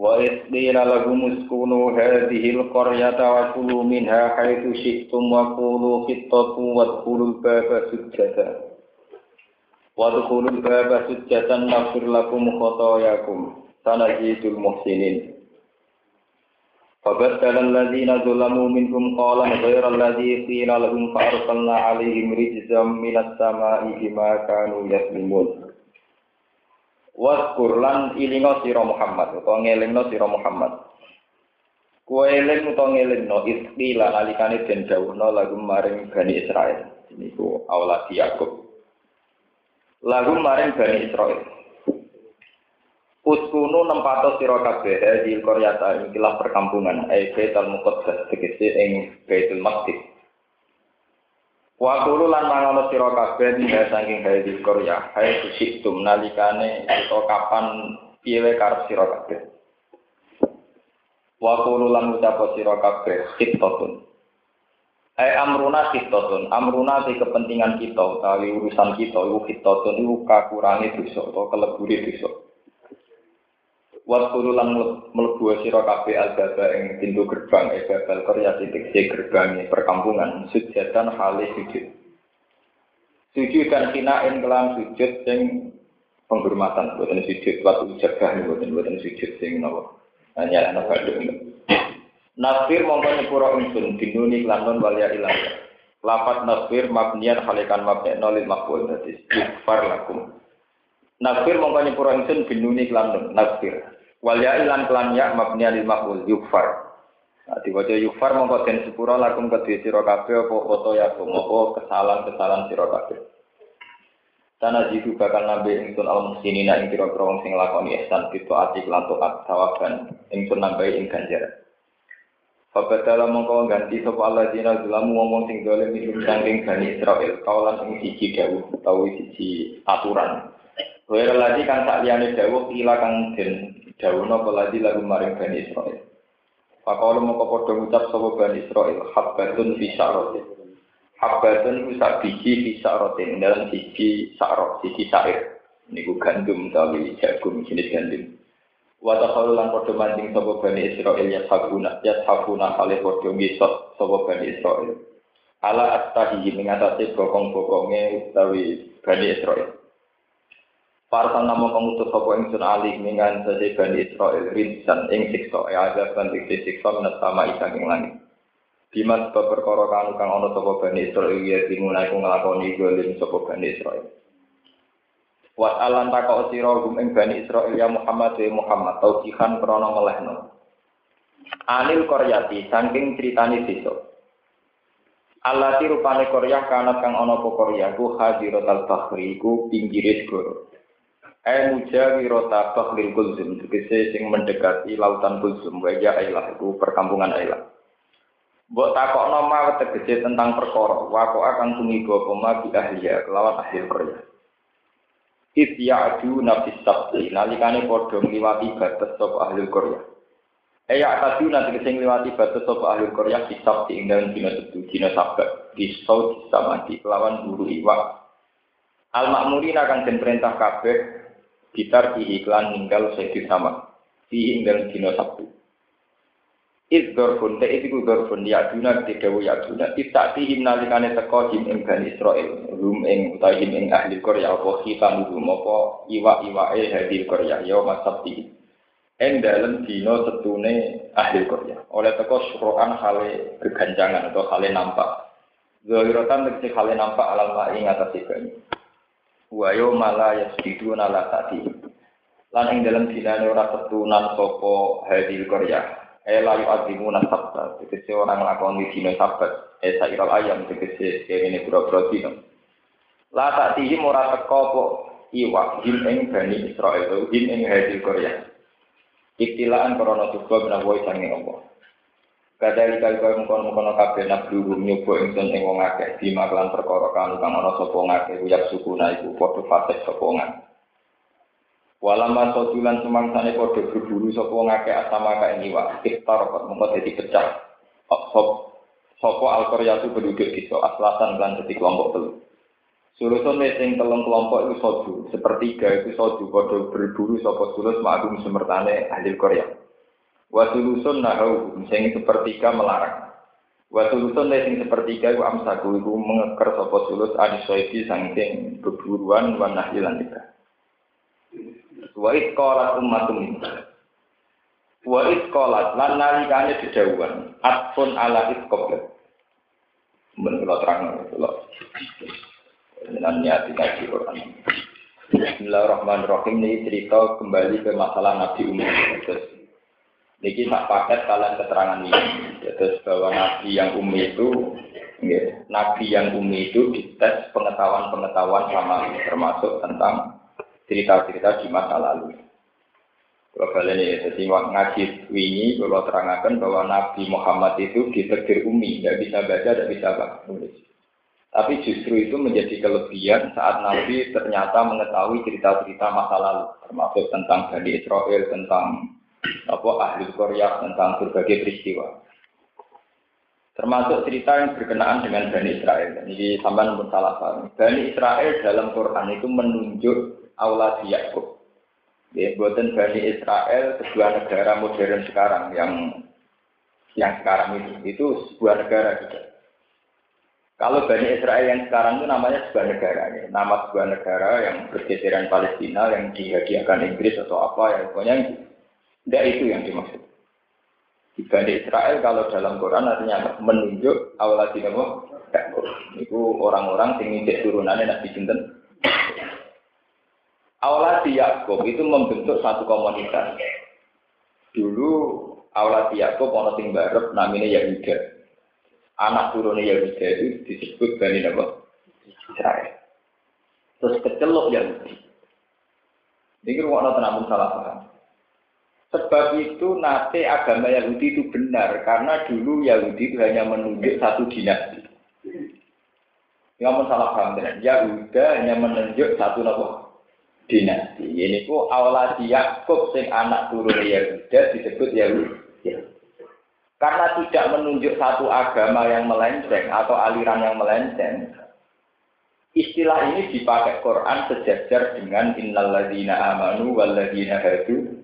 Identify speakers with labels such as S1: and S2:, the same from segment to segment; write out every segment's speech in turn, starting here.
S1: وإذ قيل لهم اسكنوا هذه القرية وكلوا منها حيث شئتم وقولوا خطة وادخلوا الباب سجدا وادخلوا الباب سجدا نغفر لكم خطاياكم. سنزيد المحسنين. فبدل الذين ظلموا منهم قولا غير الذي قيل لهم فأرسلنا عليهم رجزا من السماء بما كانوا يظلمون Waskur lan ilingo sira Muhammad utawa ngelingno sira Muhammad. Kowe eling utawa ngelingno istilah nalikane den dawuhna lagu maring Bani Israel. Niku aulad Yakub. Lagu maring Bani Israel. Uskunu nempato sira kabeh di Koryata ikilah perkampungan ai Baitul Muqaddas tegese ing Baitul Maqdis. Wa kulo lan mangono sira kabeh ning saking hae di Korea, hae tum nalikane utawa kapan piye karep sira kabeh. Wa kulo lan ucap sira kabeh khittatun. Hai amruna khittatun, amruna di kepentingan kita utawi urusan kita iku khittatun iku kakurange dosa utawa kelebure dosa. Waktu lan mlebu sira kabeh al-baba ing pintu gerbang e babal karya titik si gerbang perkampungan sujatan hale sujud. Sujud dan kinain kelam sujud sing penghormatan buatan sujud waktu jaga buatan buatan sujud sing nawa hanya anak kandung. Nasfir mongko nyepuro ingsun dinuni lanon walia ilang. Lapat nasfir mabnian halikan mabnian lil makbul dadi istighfar lakum. Nasfir mongko nyepuro ingsun dinuni lanon nasfir. Wal ya ilan kelan ya mabni alil makbul yukfar. Nah, diwaca yukfar mongko den sepura lakum kedue sira kabeh apa foto ya apa kesalahan-kesalahan sira kabeh. Tanah jitu bakal nabi ingsun al muhsinina ing kira-kira wong sing lakoni ihsan itu ati lan taat sawaban ingsun nambahi ing ganjaran. Fabadala mongko ganti sapa Allah dina zulamu ngomong sing dolim minum sangking Bani Israel kawalan ing siji dawuh utawi siji aturan. Wira lagi kan sak liyane dawuh ila kang den Dawuhna peladi lagu maring Bani Israel. Pakaulah mau padha ngucap sapa Bani Israel, habbatun fi sya'ratin. Habbatun iku sak biji fi sya'ratin, dalam siji sa'rot, siji sa'ir. Niku gandum utawi jagung jenis gandum. Wa takhalu lan padha mancing sapa Bani Israel ya sabuna, ya sabuna kale padha ngisot sapa Bani Israel. Ala astahi mengatasi bokong-bokonge utawi Bani Israel. Parsan nama pengutus sapa ingsun alih mingan sese Bani Israel rinsan ing siksa ya ada kan siksa minat sama isang ing langit. Dimas sebab perkara kanu kang ana sapa Bani Israel ya dimulai ku nglakoni golim sapa Bani Israel. Wat alan takok sira gum ing Bani Israel ya Muhammad wa Muhammad tauqihan krana melehno. Anil Koryati saking critani desa. Allah rupane Korea kanat kang ana apa Korea ku hadiratul bahri ku pinggire. Ai mujawi rota bahlil kulzum, tegese sing mendekati lautan kulzum, wajah ailah, itu perkampungan ailah. Mbok takok nama tegese tentang perkara, wako akan tumiba koma bi ahliya, kelawan ahli perya. Is ya'du nafis sabti, nalikane padha ngliwati batas sapa ahli Korea. Eya tadu nanti kesing ngliwati batas sapa ahli Korea di sabti ing dalem dina setu, dina sabat, di saut samati, kelawan buru iwak. Al-Makmurin akan den perintah kabeh Gitar di iklan ninggal sedih sama. Di inggal dino sabtu. Is dorfun, te itu dorfun, ya duna, te dewa ya duna. Tidak dihim nalikane teko him ing Bani Israel. Rum ing utai him ing ahli Korea, apa hitam rum, apa iwa-iwa e ahli Korea. Ya mas sabti. Ing dalam dino setune ahli Korea. Oleh teko suruhan hale keganjangan atau hale nampak. Zahiratan tegesi hale nampak alam lain atas ibani wa yauma la yasjuduna la tadi. Lan ing dalam dinane ora ketunan sapa hadil qarya e la yu'adzimuna sabta. Tegese orang lakoni dina sabat. E sairal ayam tegese kene pura-pura dina. La tadi ora teko apa iwak. Him ing bani Israel him ing hadil qarya Ibtilaan korona tuba benawoi sangi Allah. Kadali kali kaya mengkono-mengkono kabeh nablu nyoba ingsun ing wong akeh bima kelan perkara kang kang ana sapa ngakeh uyak suku iku padha fasik sapa ngakeh. Walama sotulan semangsane padha berburu sapa ngakeh asama ka ing iwak iftar kok mengko dadi pecah. Sop sapa alqaryatu penduduk desa aslasan lan dadi kelompok telu. Sulusun sing telung kelompok itu soju, sepertiga itu soju padha berburu sapa sulus ma'dum semertane ahli Korea. Watulusun nahau sing sepertiga melarang. Watulusun sing sepertiga iku amsaku iku mengeker sapa sulus adisoifi sangking beburuan wa nahyilan kita. Wa iqalat ummatum Wa iqalat lan nalikane didhawuhan atfun ala iqqab. Men kula terang kula. Dengan niat di Quran. Bismillahirrahmanirrahim ini cerita kembali ke masalah Nabi Umar. Niki tak paket kalian keterangan ini. Terus bahwa nabi yang umi itu, ya, nabi yang umi itu dites pengetahuan-pengetahuan sama termasuk tentang cerita-cerita di masa lalu. Kalau kalian ini, jadi ngaji ini, kalau terangkan bahwa Nabi Muhammad itu ditegir umi, tidak bisa baca, tidak bisa tulis. Tapi justru itu menjadi kelebihan saat Nabi ternyata mengetahui cerita-cerita masa lalu, termasuk tentang Bani Israel, tentang apa ahli Korea tentang berbagai peristiwa. Termasuk cerita yang berkenaan dengan Bani Israel. Ini sampai pun salah paham. Bani Israel dalam Quran itu menunjuk Allah di Yakub. Ya, buatan Bani Israel sebuah negara modern sekarang yang yang sekarang itu itu sebuah negara juga. Kalau Bani Israel yang sekarang itu namanya sebuah negara, ya. nama sebuah negara yang bergeseran Palestina yang dihadiahkan Inggris atau apa ya pokoknya tidak itu yang dimaksud. Di Bani Israel kalau dalam Quran artinya menunjuk awal dinamu itu orang-orang yang ingin turunannya Nabi Sinten. Awalati Yakub itu membentuk satu komunitas. Dulu Awalati Yakub ono sing barep namanya Yahuda. Anak turunnya Yahuda itu disebut Bani Nabi Israel. Terus kecelok Yahudi. Ini ruang namun salah paham. Sebab itu nate agama Yahudi itu benar karena dulu Yahudi itu hanya menunjuk satu dinasti. Yang salah paham dengan Yahuda hanya menunjuk satu nopo dinasti. Ini ku awalati Yakub sing anak turun Yahuda disebut Yahudi. Karena tidak menunjuk satu agama yang melenceng atau aliran yang melenceng, istilah ini dipakai Quran sejajar dengan innalladzina amanu walladzina hadu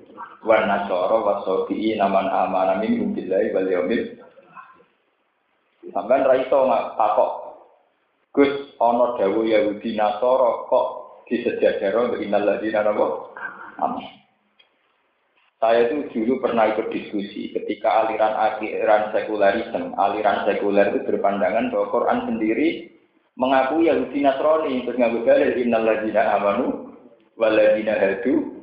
S1: wan nasara wa sabi'i naman amana min billahi wal yaumil sampean ra iso takok. Gus ana dawuh Yahudi Nasara kok disejajaro untuk innal ladina napa saya itu dulu pernah ikut diskusi ketika aliran aliran sekularisme, aliran sekuler itu berpandangan bahwa Quran sendiri mengakui Yahudi Nasrani terus ngaku dalil innal ladina amanu waladina hadu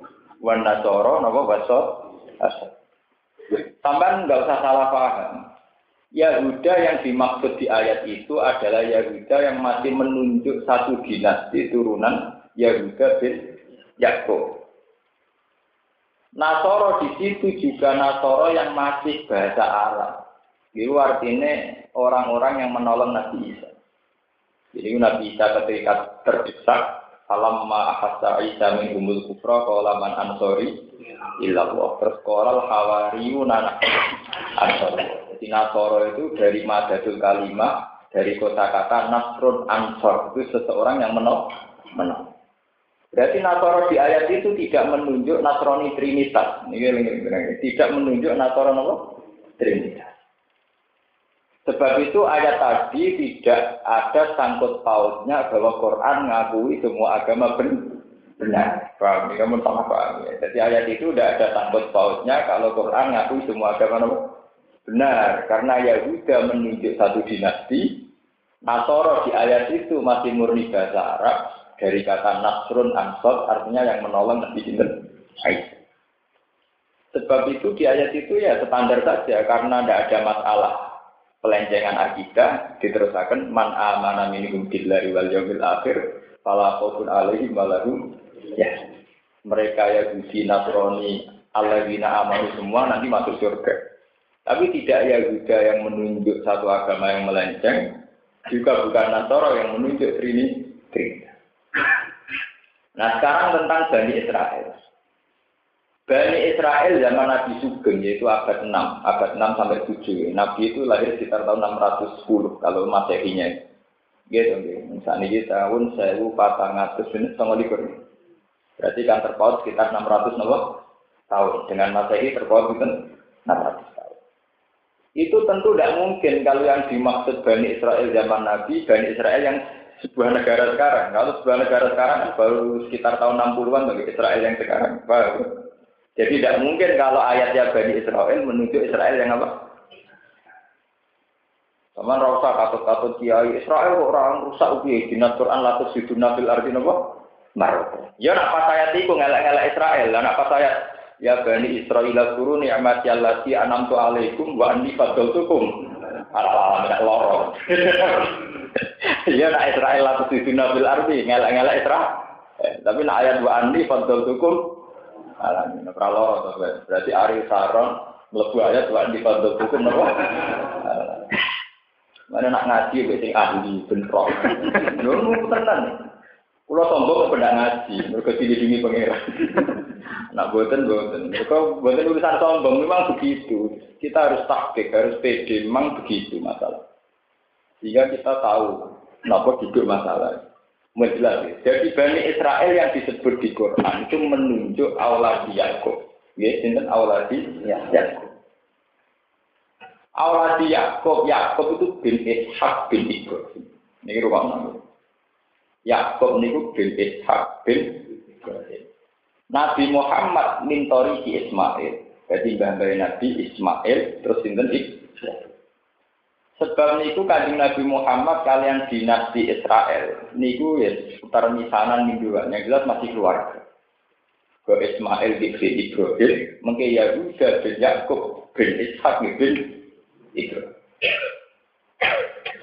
S1: wan nasoro napa baso. Sampai nggak usah salah paham. Yahuda yang dimaksud di ayat itu adalah Yahuda yang masih menunjuk satu dinasti turunan Yahuda bin Yakub. Nasoro di situ juga Nasoro yang masih bahasa Arab. Itu artinya orang-orang yang menolong Nabi Isa. Jadi Nabi Isa ketika terdesak Alam ma ahassa Isa min umul kufra qala man ansori illa Allah. Terus qala nana ansori. Jadi Nasoro itu dari madadul kalimah dari kota kata Nasrun Ansor itu seseorang yang menol menol. Berarti Nasoro di ayat itu tidak menunjuk Nasrani Trinitas. Ini, tidak menunjuk apa? Trinitas. Sebab itu ayat tadi tidak ada sangkut pautnya bahwa Quran ngakui semua agama benar. Paham? Ini kamu sama paham ya. Jadi ayat itu tidak ada sangkut pautnya kalau Quran ngakui semua agama benar. Karena Yahuda menunjuk satu dinasti. Nasoro di ayat itu masih murni bahasa Arab dari kata Nasrun Ansor artinya yang menolong Nabi Sinten Sebab itu di ayat itu ya standar saja karena tidak ada masalah pelencengan akidah diterusakan man amana minhum billahi wal yaumil akhir fala khaufun alaihim walahum ya mereka Yahudi Nasrani alladzina amanu semua nanti masuk surga. Tapi tidak Yahuda yang menunjuk satu agama yang melenceng, juga bukan Nasoro yang menunjuk Trini. Nah sekarang tentang Bani Israel. Bani Israel zaman Nabi Sugeng yaitu abad 6, abad 6 sampai 7. Nabi itu lahir sekitar tahun 610 kalau Masehinya. Gitu, gitu. Misalnya di tahun 1400 ini sama likur. Berarti kan terpaut sekitar 600 nopo tahun. Dengan Masehi terpaut itu 600 tahun. Itu tentu tidak mungkin kalau yang dimaksud Bani Israel zaman Nabi, Bani Israel yang sebuah negara sekarang. Kalau sebuah negara sekarang kan baru sekitar tahun 60-an bagi Israel yang sekarang. Baru. Jadi tidak mungkin kalau ayatnya Bani Israel menunjuk Israel yang apa? Teman rasa katut-katut kiai Israel orang rusak ubi di Quran latus hidup nabil arti nopo Maroko. Ya nak pas ayat itu ngelak-ngelak Israel, nak pas ayat ya bani Israel guru ni'mat allati anamtu alaikum wa anni fadaltukum ala ala loro. Ya nak Israel latus hidup nabil arti ngelak-ngelak Israel. Eh, tapi nak ayat wa anni fadaltukum ala ora loro berarti Ari Saron mlebu ayat wa anni fadaltukum napa? Mana nak ngaji wis sing ahli bentrok. Lho tenan. Kulo sombong kok ndak ngaji, mergo dilindungi pangeran. Nak boten boten. Mergo boten urusan sombong memang begitu. Kita harus taktik, harus pede, memang begitu masalah. Sehingga kita tahu kenapa duduk masalah. Menjelaskan. Jadi Bani Israel yang disebut di Quran itu menunjuk Auladi Yakub. Ya, sinten Auladi Yakub. Awaladi Yakob, Yakob itu bin Ishak bin Ibrahim. Ini ruang nama. Yakob niku bin Ishak bin Ibrahim. Nabi Muhammad mintori ki Ismail. Jadi mbah Nabi Ismail terus sinten Ibrahim. Sebab niku kanjeng Nabi Muhammad kalian dinasti Israel. Niku ya seputar misanan minggu yang jelas masih keluarga. Ke Ismail bin Ibrahim, mungkin Yahuda bin Yakub bin Ishak bin itu.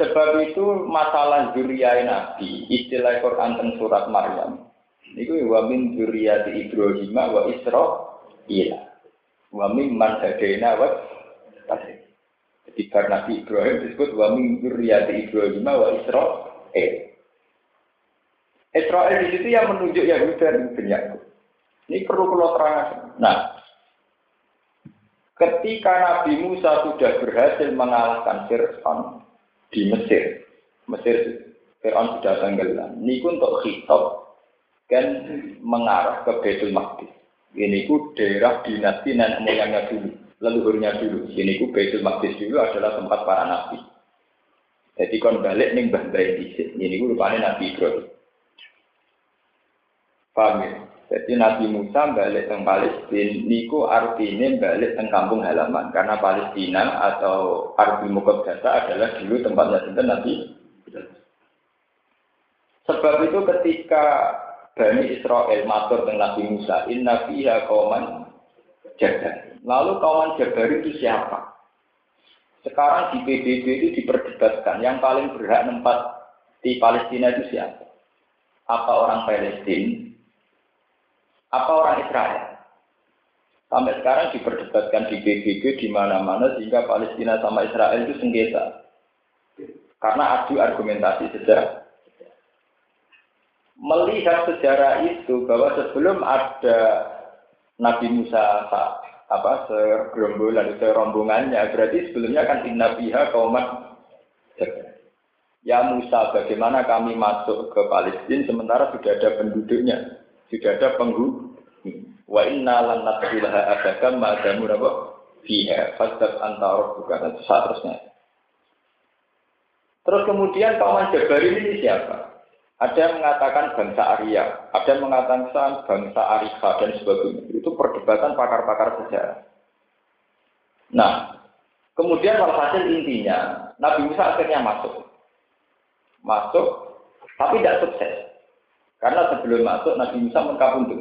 S1: Sebab itu masalah zuriyah Nabi, istilah Quran tentang surat Maryam. Itu wa min zuriyati Ibrahim wa Israil. Wa min man wa Jadi karena Nabi Ibrahim disebut wa min zuriyati Ibrahim wa Israil. Israel di situ yang menunjuk Yahuda dan Yakub. Ini perlu kalau terangkan. Nah, Ketika Nabi Musa sudah berhasil mengalahkan Fir'aun di Mesir, Mesir Fir'aun sudah tenggelam. Ini untuk khitab kan mengarah ke Betul Maqdis. Ini ku daerah dinasti nenek moyangnya dulu, leluhurnya dulu. Ini ku Betul Maqdis dulu adalah tempat para nabi. Jadi kon balik nih Mbah di sini. Ini ku rupanya Nabi Ibrahim. Paham ya? Jadi Nabi Musa balik ke Palestina, niku artinya balik ke kampung halaman. Karena Palestina atau Arbi Mukaddasa adalah dulu tempatnya sinten Nabi. Sebab itu ketika Bani Israel matur dengan Nabi Musa, Inna fiha kauman jaga. Lalu kauman jaga itu siapa? Sekarang di PBB itu diperdebatkan, yang paling berhak tempat di Palestina itu siapa? Apa orang Palestina apa orang Israel? Sampai sekarang diperdebatkan di PBB di mana-mana sehingga Palestina sama Israel itu sengketa. Karena adu argumentasi sejarah. Melihat sejarah itu bahwa sebelum ada Nabi Musa apa segerombolan serombongannya berarti sebelumnya kan inna biha kaumat Ya Musa, bagaimana kami masuk ke Palestina sementara sudah ada penduduknya? Sudah ada penghulu. Wa inna lan nadkhulaha abadan ma damu napa fiha fasad antara bukan seterusnya. Terus kemudian kaum Jabari ini siapa? Ada yang mengatakan bangsa Arya, ada yang mengatakan bangsa Arika dan sebagainya. Itu perdebatan pakar-pakar sejarah. Nah, kemudian walhasil intinya Nabi Musa akhirnya masuk. Masuk, tapi tidak sukses. Karena sebelum masuk Nabi Musa mengkabundut.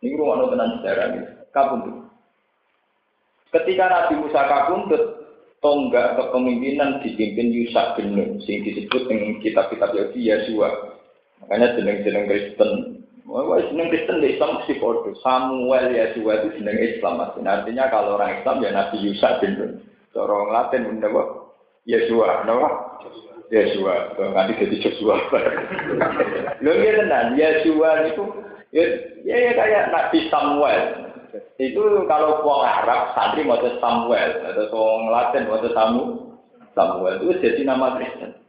S1: Ini rumah tenan sejarah ini. Kabundut. Ketika Nabi Musa kabundut, tonggak kepemimpinan dipimpin Yusak bin Nun, sing disebut dengan kitab-kitab Yahudi Yesua. Makanya jeneng-jeneng Kristen Wah, jeneng Kristen di Islam mesti bodoh. Samuel Yesua itu jeneng Islam. Artinya kalau orang Islam ya Nabi Yusa bin. Orang Latin bunda apa? Yesua, apa? Yesua. Nanti jadi Joshua. Lo iya tenan, Yesua itu ya, ya, ya kayak Nabi Samuel. Itu kalau orang Arab santri mau Samuel atau orang Latin mau Samu Samuel itu jadi nama Kristen.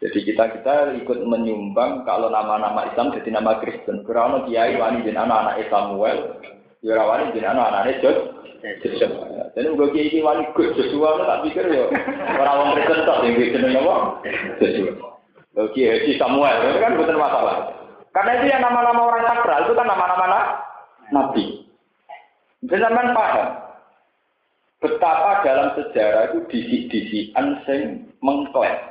S1: Jadi kita kita ikut menyumbang kalau nama-nama Islam jadi nama Kristen. Karena kiai wani jadi anak-anak Samuel, ya wani jadi anak-anak Jos. Jadi gue kiai ini wani Gus Joshua, tak pikir ya orang orang Kristen tak yang Kristen apa? Joshua. Gue kiai Samuel, itu kan bukan masalah. Karena itu yang nama-nama orang sakral itu kan nama-nama nabi. Bisa sampean paham betapa dalam sejarah itu disik-disikan sing mengklaim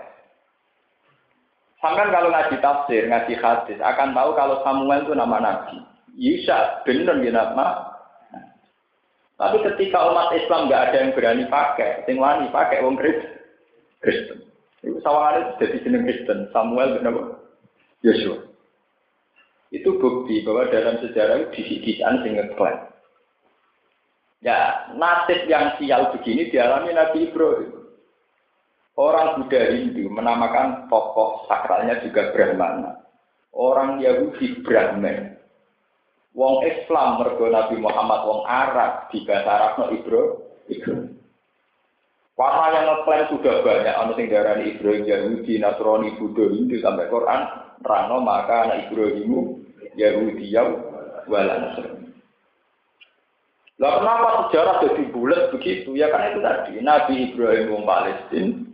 S1: Sampai kalau ngaji tafsir, ngaji hadis, akan tahu kalau Samuel itu nama Nabi. Yusa, benar ya nama. Tapi ketika umat Islam nggak ada yang berani pakai, sing wani pakai wong Kristen. Itu sawangan itu jadi jeneng Kristen. Samuel benar Yosua. Itu bukti bahwa dalam sejarah itu disi-disian sing ngeklaim. Ya, nasib yang sial begini dialami Nabi Ibrahim. Orang Buddha Hindu menamakan tokoh sakralnya juga Brahmana. Orang Yahudi Brahman. Wong Islam mergo Nabi Muhammad wong Arab di bahasa Arab no Ibro. Ibro. Yang ngeklaim sudah banyak, anu sing darani Ibrahim Yahudi, Nasrani, Buddha, Hindu sampai Quran, rano maka anak Ibrahimu Yahudi yang walan Lah kenapa sejarah jadi bulat begitu? Ya kan itu tadi Nabi Ibrahim wong Palestina,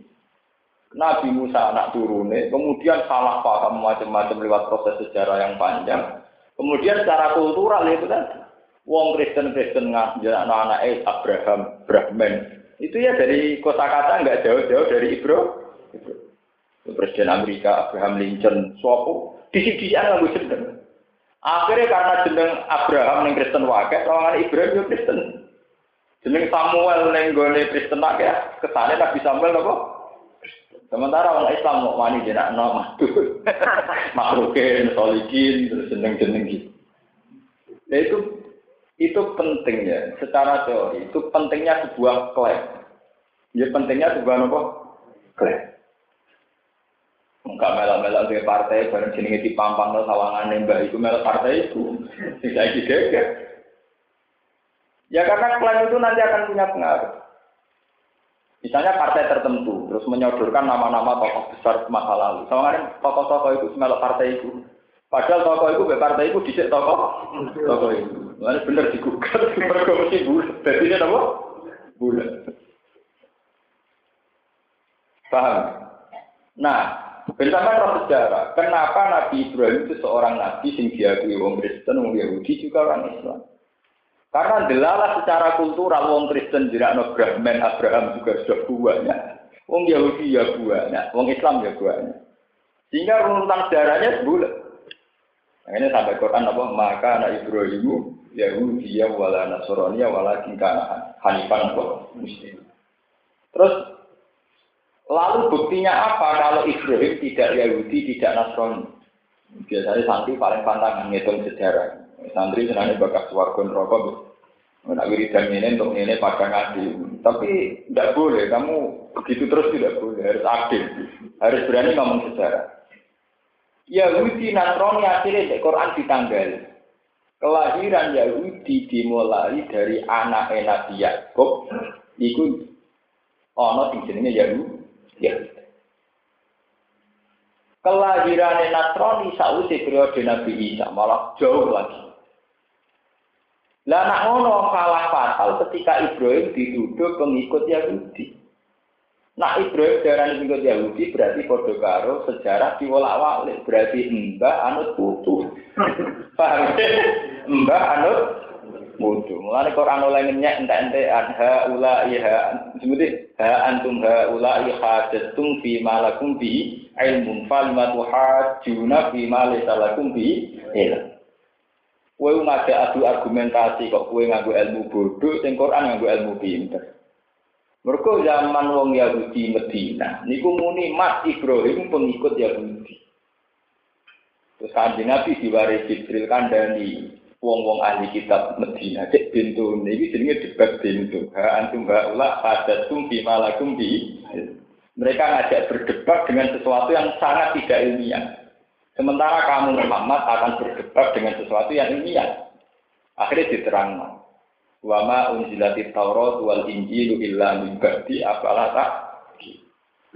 S1: Nabi Musa anak turune, kemudian salah paham macam-macam lewat proses sejarah yang panjang. Kemudian secara kultural itu kan, wong Kristen Kristen ngajar anak-anak eh Abraham, Brahman. Itu ya dari kota-kata nggak jauh-jauh dari Ibro. Presiden Amerika Abraham Lincoln, suapu di sini nggak jeneng. Akhirnya karena jeneng Abraham yang Kristen wakil, orang Ibrahim yang Kristen. Jeneng Samuel yang Kristen wakil, kesannya Nabi Samuel apa? Sementara orang Islam mau wani jenak no madu, makrukin, solikin, terus jeneng-jeneng gitu. Nah itu itu penting ya, secara teori itu pentingnya sebuah klaim. Ya pentingnya sebuah apa? Klaim. Enggak melak-melak dari partai, bareng jenenge dipampang no sawangan mbak itu melak partai itu, tidak digeger. Ya karena klaim itu nanti akan punya pengaruh. Misalnya partai tertentu, terus menyodorkan nama-nama tokoh besar masa lalu. Soalnya tokoh-tokoh itu semelok partai itu. Padahal tokoh itu, partai itu dicek tokoh, tokoh itu. Lalu bener digugat, mereka mesti bulat. Jadi ini apa? Bulat. Paham? Nah, bersama roh sejarah, kenapa Nabi Ibrahim itu seorang nabi sing diakui wong Kristen, wong Yahudi juga orang Islam? Karena delalah secara kultural wong Kristen no Brahman Abraham juga sudah banyak. Wong Yahudi ya banyak, wong Islam ya banyak. Sehingga runutan sejarahnya sebulan. Ini sampai Quran apa? Maka anak Ibrahimu Yahudi ya wala Nasrani ya wala kana Hanifan apa? Muslim. Terus lalu buktinya apa kalau Ibrahim tidak Yahudi, tidak Nasrani? Biasanya santri paling pantang ngitung sejarah. Santri senangnya bakas warga neraka Nak wiridan ini untuk ini pada ngaji. Tapi tidak boleh, kamu begitu terus tidak boleh, harus adil. Harus berani ngomong sejarah. Yahudi Nasrani akhirnya di Quran ditanggal. Kelahiran Yahudi dimulai dari anak Nabi Yakub. Iku ono sing jenenge Yahudi. Kelahiran Nasrani sausi periode Nabi Isa malah jauh lagi. Lah nak ngono kalah fatal ketika Ibrahim dituduh pengikut Yahudi. Nak Ibrahim darah pengikut Yahudi berarti kode karo sejarah diwolak-walik berarti mbah anut putu. Paham? mbah anut putu. Mulane Quran oleh ngenyek entek-entek anha ula iha sebuti ha antum ha ula hajatum fi malakum bi ilmun fal matuhajuna fi ma bi. Kowe ngajak adu argumentasi kok kowe nganggo ilmu bodoh, sing Quran nganggo ilmu pinter. Mergo zaman wong Yahudi Medina niku muni Mas Ibrahim pengikut Yahudi. Terus kanjeng Nabi diwaris Jibril kandani wong-wong ahli kitab Medina cek pintu ini jenenge debat pintu. Ha antum haula hadatum bima lakum bi. Mereka ngajak berdebat dengan sesuatu yang sangat tidak ilmiah. Sementara kamu Muhammad akan berdebat dengan sesuatu yang ilmiah. Akhirnya diterang. Wa ma unzilati Taurat wal Injil illa min ba'di afala tak.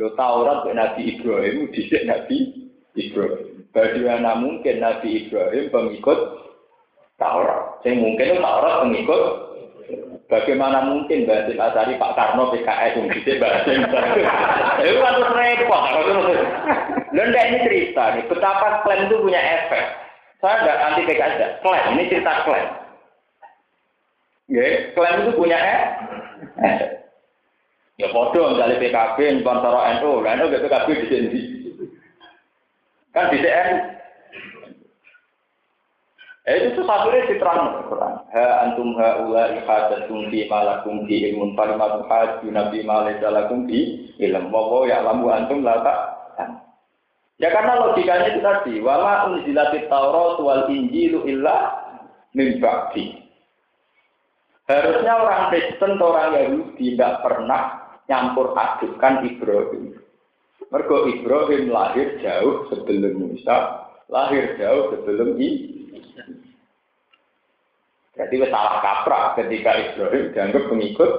S1: Lo Taurat Nabi Ibrahim dhisik Nabi Ibrahim. Bagaimana mungkin Nabi Ibrahim pengikut Taurat? Saya mungkin Taurat pengikut Bagaimana mungkin Basim Asari Pak Karno PKS yang bisa Basim Itu kan terus repot. Dan ini cerita nih, betapa klaim itu punya efek. Saya nggak anti PKS ya, klaim. Ini cerita klaim. Ya, klaim itu punya efek. Ya bodoh misalnya PKB, sponsor NU, NU PKB di sini. Kan di CN Eh, itu satunya diterang Quran. Ha antum ha ula ihadatum fi malakum fi ilmun falimatu haju nabi malaysa lakum fi ilm. Wa ya lamu antum la tak. Ya karena logikanya itu tadi, wala unzilatit Taurat wal Injilu illa min ba'di. Harusnya orang Kristen atau orang Yahudi tidak pernah nyampur adukkan Ibrahim. Mergo Ibrahim lahir jauh sebelum Musa, lahir jauh sebelum Isa. Jadi salah kaprah ketika Ibrahim dianggap pengikut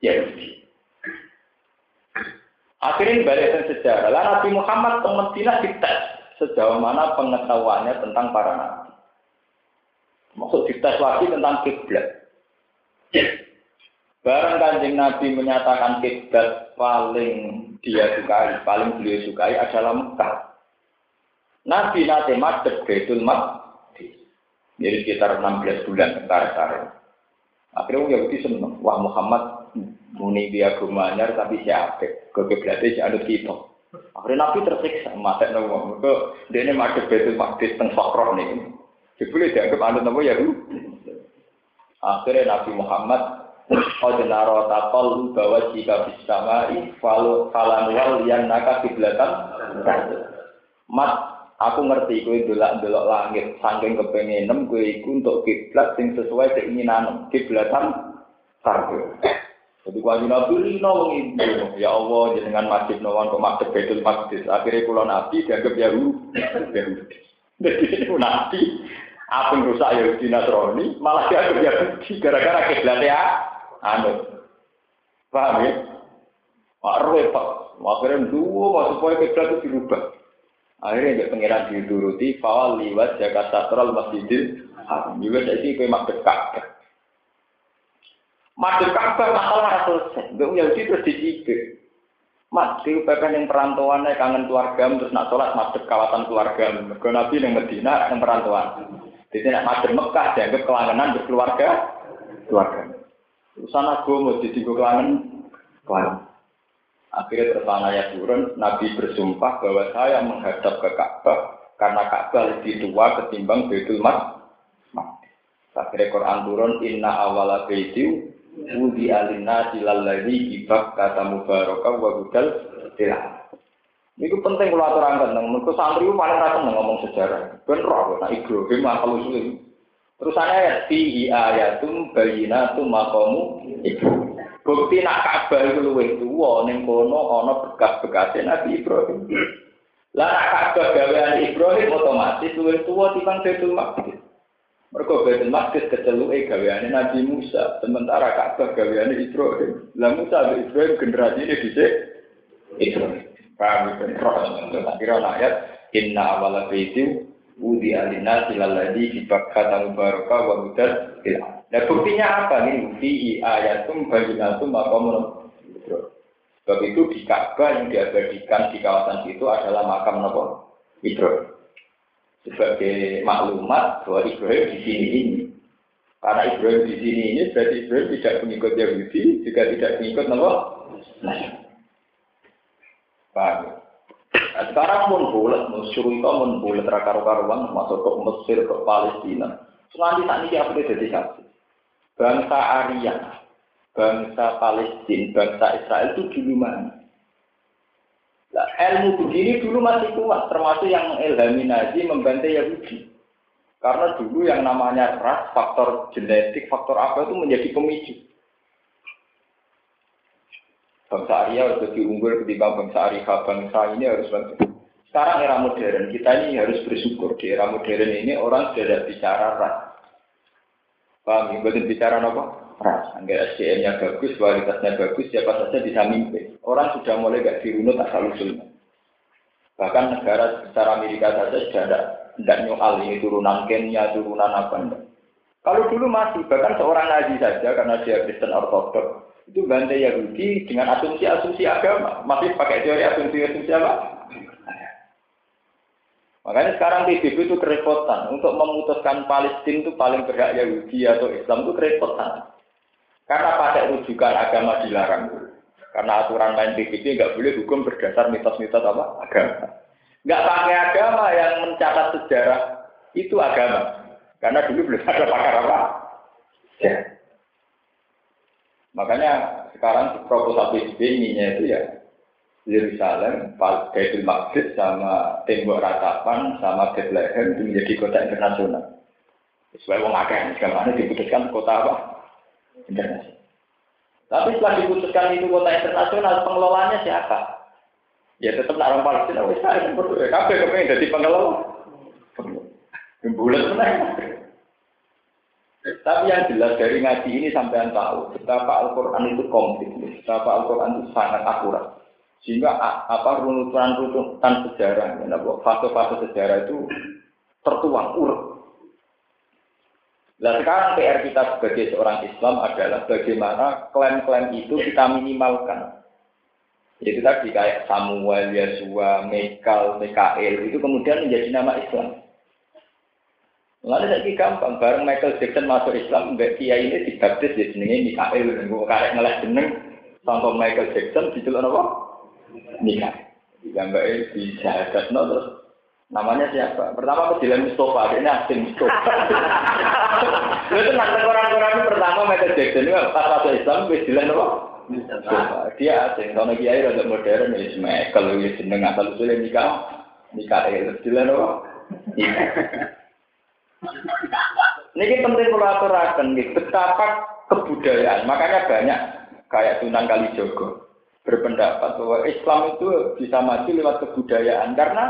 S1: Yahudi. Akhirnya balik sejarah. Lalu Nabi Muhammad Medina dites sejauh mana pengetahuannya tentang para nabi. Maksud dites lagi tentang kiblat. Barang kanjeng Nabi menyatakan kiblat paling dia sukai, paling beliau sukai adalah Mekah. Nabi nanti madep Maqdis jadi sekitar 16 bulan tentara Akhirnya Yahudi seneng. Wah Muhammad muni dia gumanyar tapi siapa? Si anut kita. Akhirnya Nabi tersiksa. Mata nopo. Mereka dia ini masuk betul makdis teng sokroh nih. Jadi dianggap anut nopo Yahudi. Akhirnya Nabi Muhammad Qad naro takol bahwa jika bisa mai falu falanwal yang naka kiblatan mat Aku ngerti kowe delok-delok langit saking kepengenem kowe iku untuk kiblat sing sesuai keinginan kiblatan sarga. Jadi wajib nabi rino mengibu, ya Allah jenengan masjid nawan kok masjid betul masjid. Akhirnya pulau nabi dianggap Yahudi. Jadi ini nabi apa yang rusak Yahudi Nasrani malah dianggap Yahudi gara-gara kiblatnya anu. Paham ya? Wah repot. Akhirnya dua supaya kiblat itu dirubah. Akhirnya dia pengiran dituruti, fawal liwat Jakarta Satral Masjidil Haram. Juga saya sih kayak madep Ka'bah. Madep Ka'bah masalah selesai. Gak punya terus dicibir. Mati pepen yang perantauannya kangen keluarga terus nak sholat madep kawasan keluarga. Mereka nabi yang Medina yang perantauan. Jadi nak madep Mekah dianggap kelangenan berkeluarga keluarga. Urusan mau jadi kelangen kelangen. Akhirnya tertanah ya turun, Nabi bersumpah bahwa saya menghadap ke Ka'bah karena Ka'bah lebih tua ketimbang Baitul Mas. Akhirnya Quran turun, Inna awala baiti wudi alina silalladhi ibak kata mubaraka wa budal tilah. Ini penting kalau aturan tentang mereka santri itu paling rasa ngomong sejarah. Ben roh, nah Ibrahim akal usul Terus ayat fi ayatum bayinatum maqamu Ibrahim. Bukti nak Ka'bah itu luwih tuwa ning kono ana bekas-bekas Nabi Ibrahim. Lah nak Ka'bah gawean Ibrahim otomatis luwih tuwa timbang Baitul Maqdis. Mergo Baitul Maqdis keceluke gaweane Nabi Musa, sementara Ka'bah gaweane Ibrahim. Lah Musa dan Ibrahim generasi ini dhisik Ibrahim. Paham kan? Terus kira ayat inna awala baiti udi alina silalladhi di bakkata mubarakah wa hudal Nah buktinya apa nih? Fi ayatum bayinatum maqamun Sebab itu di Ka'bah yang diabadikan di kawasan itu adalah makam Nabi Ibrahim. Sebagai maklumat bahwa Ibrahim di sini ini. Karena Ibrahim di sini ini berarti Ibrahim tidak mengikut Yahudi, juga tidak mengikut Nabi. Paham? Nah, sekarang pun bulat, musuh itu pun bulat rakar-karuan masuk ke Mesir, ke Palestina. Selanjutnya ini apa jadi saksi? Bangsa Arya, bangsa Palestina, bangsa Israel itu dulu mana? Nah, ilmu begini dulu masih kuat, termasuk yang mengilhami Nazi membantai Yahudi. Karena dulu yang namanya ras, faktor genetik, faktor apa itu menjadi pemicu. Bangsa Arya harus lebih unggul ketimbang bangsa Arya, bangsa ini harus bangsa. Sekarang era modern, kita ini harus bersyukur. Di era modern ini orang sudah tidak bicara ras. Paham? Bukan bicara apa? Ras. Enggak SDM-nya bagus, kualitasnya bagus, siapa saja bisa mimpi. Orang sudah mulai gak dirunut asal usulnya. Bahkan negara secara Amerika saja sudah ada tidak nyoal ini turunan Kenya, turunan apa enggak. Kalau dulu masih, bahkan seorang Nazi saja karena dia Kristen Ortodok, itu bantai Yahudi dengan asumsi-asumsi agama. Masih pakai teori asumsi-asumsi apa? Makanya sekarang PBB itu kerepotan. Untuk memutuskan Palestina itu paling berhak Yahudi atau Islam itu kerepotan. Karena pakai rujukan agama dilarang. Karena aturan main PBB nggak boleh hukum berdasar mitos-mitos apa? Agama. Nggak pakai agama yang mencatat sejarah itu agama. Karena dulu belum ada pakar apa. Ya. Makanya sekarang proposal PBB ininya itu ya Yerusalem, Baitul Maqdis sama tembok ratapan sama Bethlehem itu menjadi kota internasional. Sesuai wong akeh, sekarang diputuskan kota apa? Internasional. Tapi setelah diputuskan itu kota internasional, pengelolanya siapa? Ya tetap orang Palestina wis kan perlu ya kabeh kepengen dadi pengelola. Bulan menang. Tapi yang jelas dari ngaji ini sampai yang tahu betapa Al-Quran itu komplit, betapa Al-Quran itu sangat akurat. Sehingga apa runutan-runutan sejarah, ya, fase-fase sejarah itu tertuang urut. Nah sekarang PR kita sebagai seorang Islam adalah bagaimana klaim-klaim itu kita minimalkan. Itu tadi kayak Samuel, Yesua, Mekal, Mikael itu kemudian menjadi nama Islam. Lalu saya gampang, bareng Michael Jackson masuk Islam, Mbak Kia ini dibaptis di sini Mikael, dan gue karek ngelah jeneng, sampai Michael Jackson, gitu apa? Mikael. Gambarnya di jahat no, terus namanya siapa? Pertama aku bilang Mustafa, ini asing Mustafa. Itu nanti orang-orang pertama Michael Jackson, ini pas masuk Islam, gue bilang apa? Dia asing, kalau kiai rada modern ya. Kalau dia seneng asal usulnya nikah, nikah ya istilah apa? Ini penting kalau aturakan, betapa kebudayaan. Makanya banyak kayak Sunan Kalijogo berpendapat bahwa Islam itu bisa maju lewat kebudayaan karena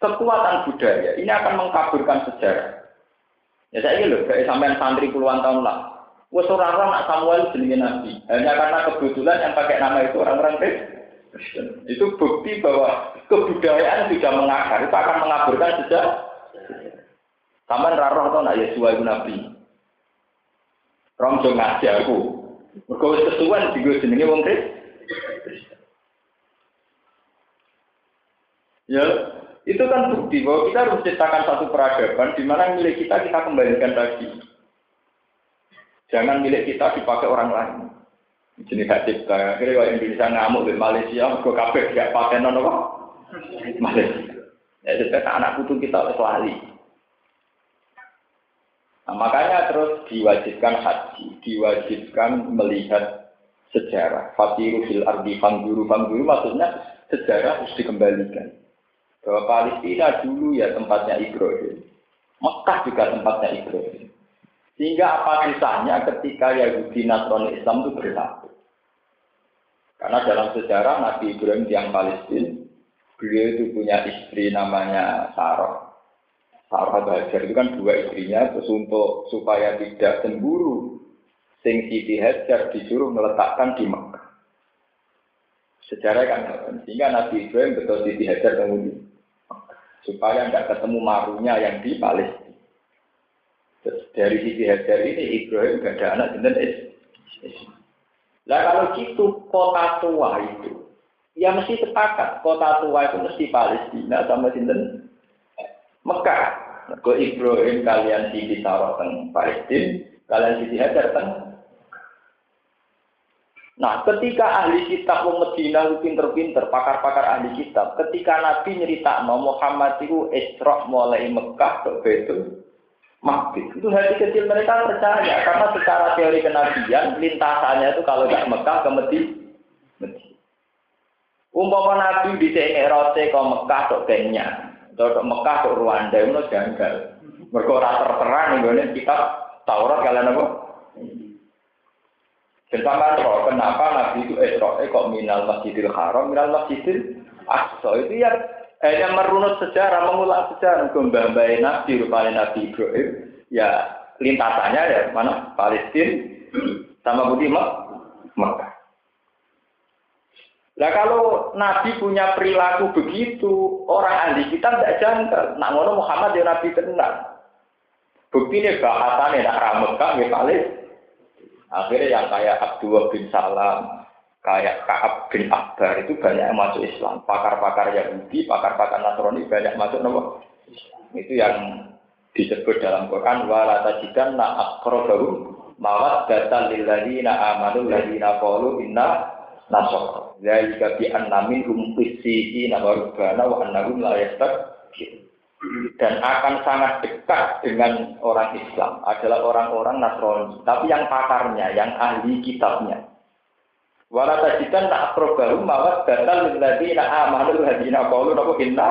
S1: kekuatan budaya ini akan mengkaburkan sejarah. Ya saya ini loh, kayak sampai santri puluhan tahun lah, Wes orang nak Samuel jenenge nabi. Hanya karena kebetulan yang pakai nama itu orang-orang Kristen. Itu bukti bahwa kebudayaan sudah mengakar. Itu akan mengaburkan sejarah. Taman raro atau nak Yesus itu nabi. Rom jo ngaji aku. Mergo wis kesuwen digo jenenge wong Kristen. Ya, itu kan bukti bahwa kita harus menciptakan satu peradaban di mana milik kita kita kembalikan lagi. Jangan milik kita dipakai orang lain. Jenis hak cipta. Akhirnya kalau Indonesia ngamuk di Malaysia, gue kabeh gak pakai nono kok. Malaysia. Ya jadi anak putu kita harus lali. Nah, makanya terus diwajibkan haji, diwajibkan melihat sejarah. Fatiru fil ardi fangguru fangguru maksudnya sejarah harus dikembalikan. Bahwa Palestina dulu ya tempatnya Ibrahim. Mekah juga tempatnya Ibrahim. Sehingga apa susahnya ketika Yahudi Nasrani Islam itu bersatu. Karena dalam sejarah Nabi Ibrahim yang Palestina, beliau itu punya istri namanya Sarah. Sarah Bajar itu kan dua istrinya, terus untuk supaya tidak cemburu, Sing Siti Hajar disuruh meletakkan di Mekah. Sejarah kan, sehingga Nabi Ibrahim betul Siti Hajar kemudian supaya tidak ketemu marunya yang di Palestina. Dari sisi Hajar ini Ibrahim gak ada anak dan Nah kalau gitu kota tua itu, ya mesti sepakat kota tua itu mesti Palestina sama sinten Mekah. Ke Ibrahim kalian di taruh teng Palestina, kalian sisi Hajar teng Nah, ketika ahli kitab wong Medina pinter-pinter, pakar-pakar ahli kitab, ketika Nabi nyerita Muhammad itu Isra mulai Mekah ke Betul, mati. Itu hati kecil mereka percaya karena secara teori kenabian lintasannya itu kalau nggak Mekah ke Medina. Umpama Nabi di sini rote ke Mekah tok Kenya, atau Mekah tok Rwanda itu janggal. Mereka tertera nih kitab Taurat kalian apa? Tentang roh, kenapa Nabi itu Isra kok minal Masjidil Haram, minal Masjidil Aqsa itu ya hanya merunut sejarah, mengulang sejarah. Mbah-mbah Nabi, rupanya Nabi Ibrahim, ya lintasannya ya mana Palestina sama Budi Mekah. Nah kalau Nabi punya perilaku begitu, orang ahli kita tidak janggal. Nak ngono Muhammad ya Nabi tenang. Bukti ini bahasannya nak ramekah ya paling. Akhirnya yang kayak Abdullah bin Salam, kayak Kaab bin Akbar itu banyak yang masuk Islam. Pakar-pakar Yahudi, pakar-pakar Nasrani banyak masuk nama Itu yang disebut dalam Quran wala tajidan na aqrabahum mawaddatan lil ladzina amanu ladzina qalu inna nasara. Zalika bi anna minhum qissina wa rubbana wa annahum la dan akan sangat dekat dengan orang Islam. Adalah orang-orang Nasrani, tapi yang pakarnya, yang ahli kitabnya. Wala tajidan tak probahu mawat batal lilladzina amanu hadina qalu napa inna.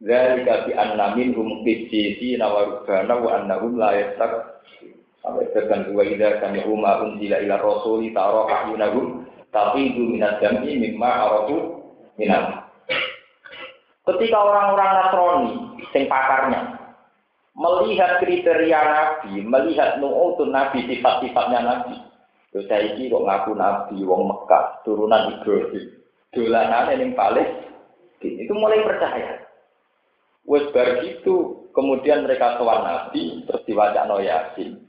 S1: Zalika bi anna minhum qissina wa rubbana wa annahum la yastak. Sampai tekan dua ida kami umma unzila ila rasuli taro ahyunahum taqidu minad jam'i mimma arafu minam Ketika orang-orang Nasrani, sing pakarnya, melihat kriteria Nabi, melihat nu'utun Nabi, sifat-sifatnya Nabi. Saya ini kok ngaku Nabi, wong Mekah, turunan Ibrahim. Dolanan yang paling, itu mulai percaya. Wes gitu, kemudian mereka sowan Nabi, terus diwajak Yasin.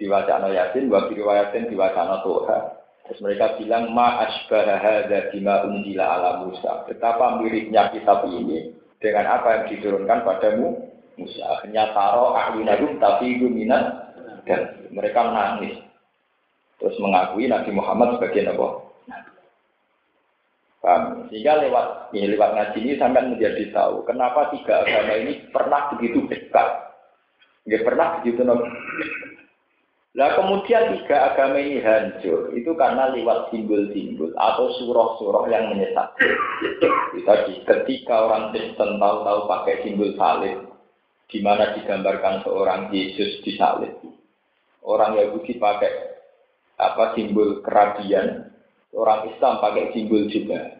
S1: Diwajak no Yasin, wa riwayatin Tuhan. Terus mereka bilang ma asbara hadza bima unzila ala Musa. Betapa miripnya kitab ini dengan apa yang diturunkan padamu Musa. Akhirnya taro ahlunahum tapi minat dan mereka menangis. Terus mengakui Nabi Muhammad sebagai Nabi. Paham? Sehingga lewat ini lewat ngaji ini sampai menjadi tahu kenapa tiga agama ini pernah begitu dekat. Nggak pernah begitu Nah kemudian tiga agama ini hancur itu karena lewat simbol-simbol atau surah-surah yang menyesat. Tadi ketika orang Kristen tahu-tahu pakai simbol salib, di mana digambarkan seorang Yesus di salib. Orang Yahudi pakai apa simbol kerabian, orang Islam pakai simbol juga.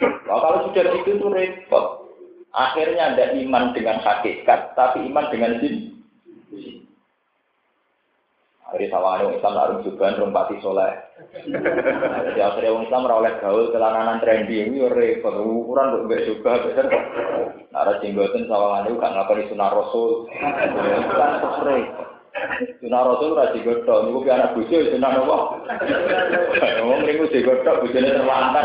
S1: Nah, kalau sudah itu tuh repot. Akhirnya ada iman dengan hakikat, tapi iman dengan simbol. Hari sawane wong Islam lalu juga rompati soleh. Jadi akhirnya wong Islam oleh gaul celananan trendy ini repot ukuran untuk mbek juga bener. Nara jenggoten sawangane gak ngakoni sunah rasul. Kan terus Sunah rasul ora digodhog niku pi anak bojo sunah napa? Wong niku digodhog bojone terlantar.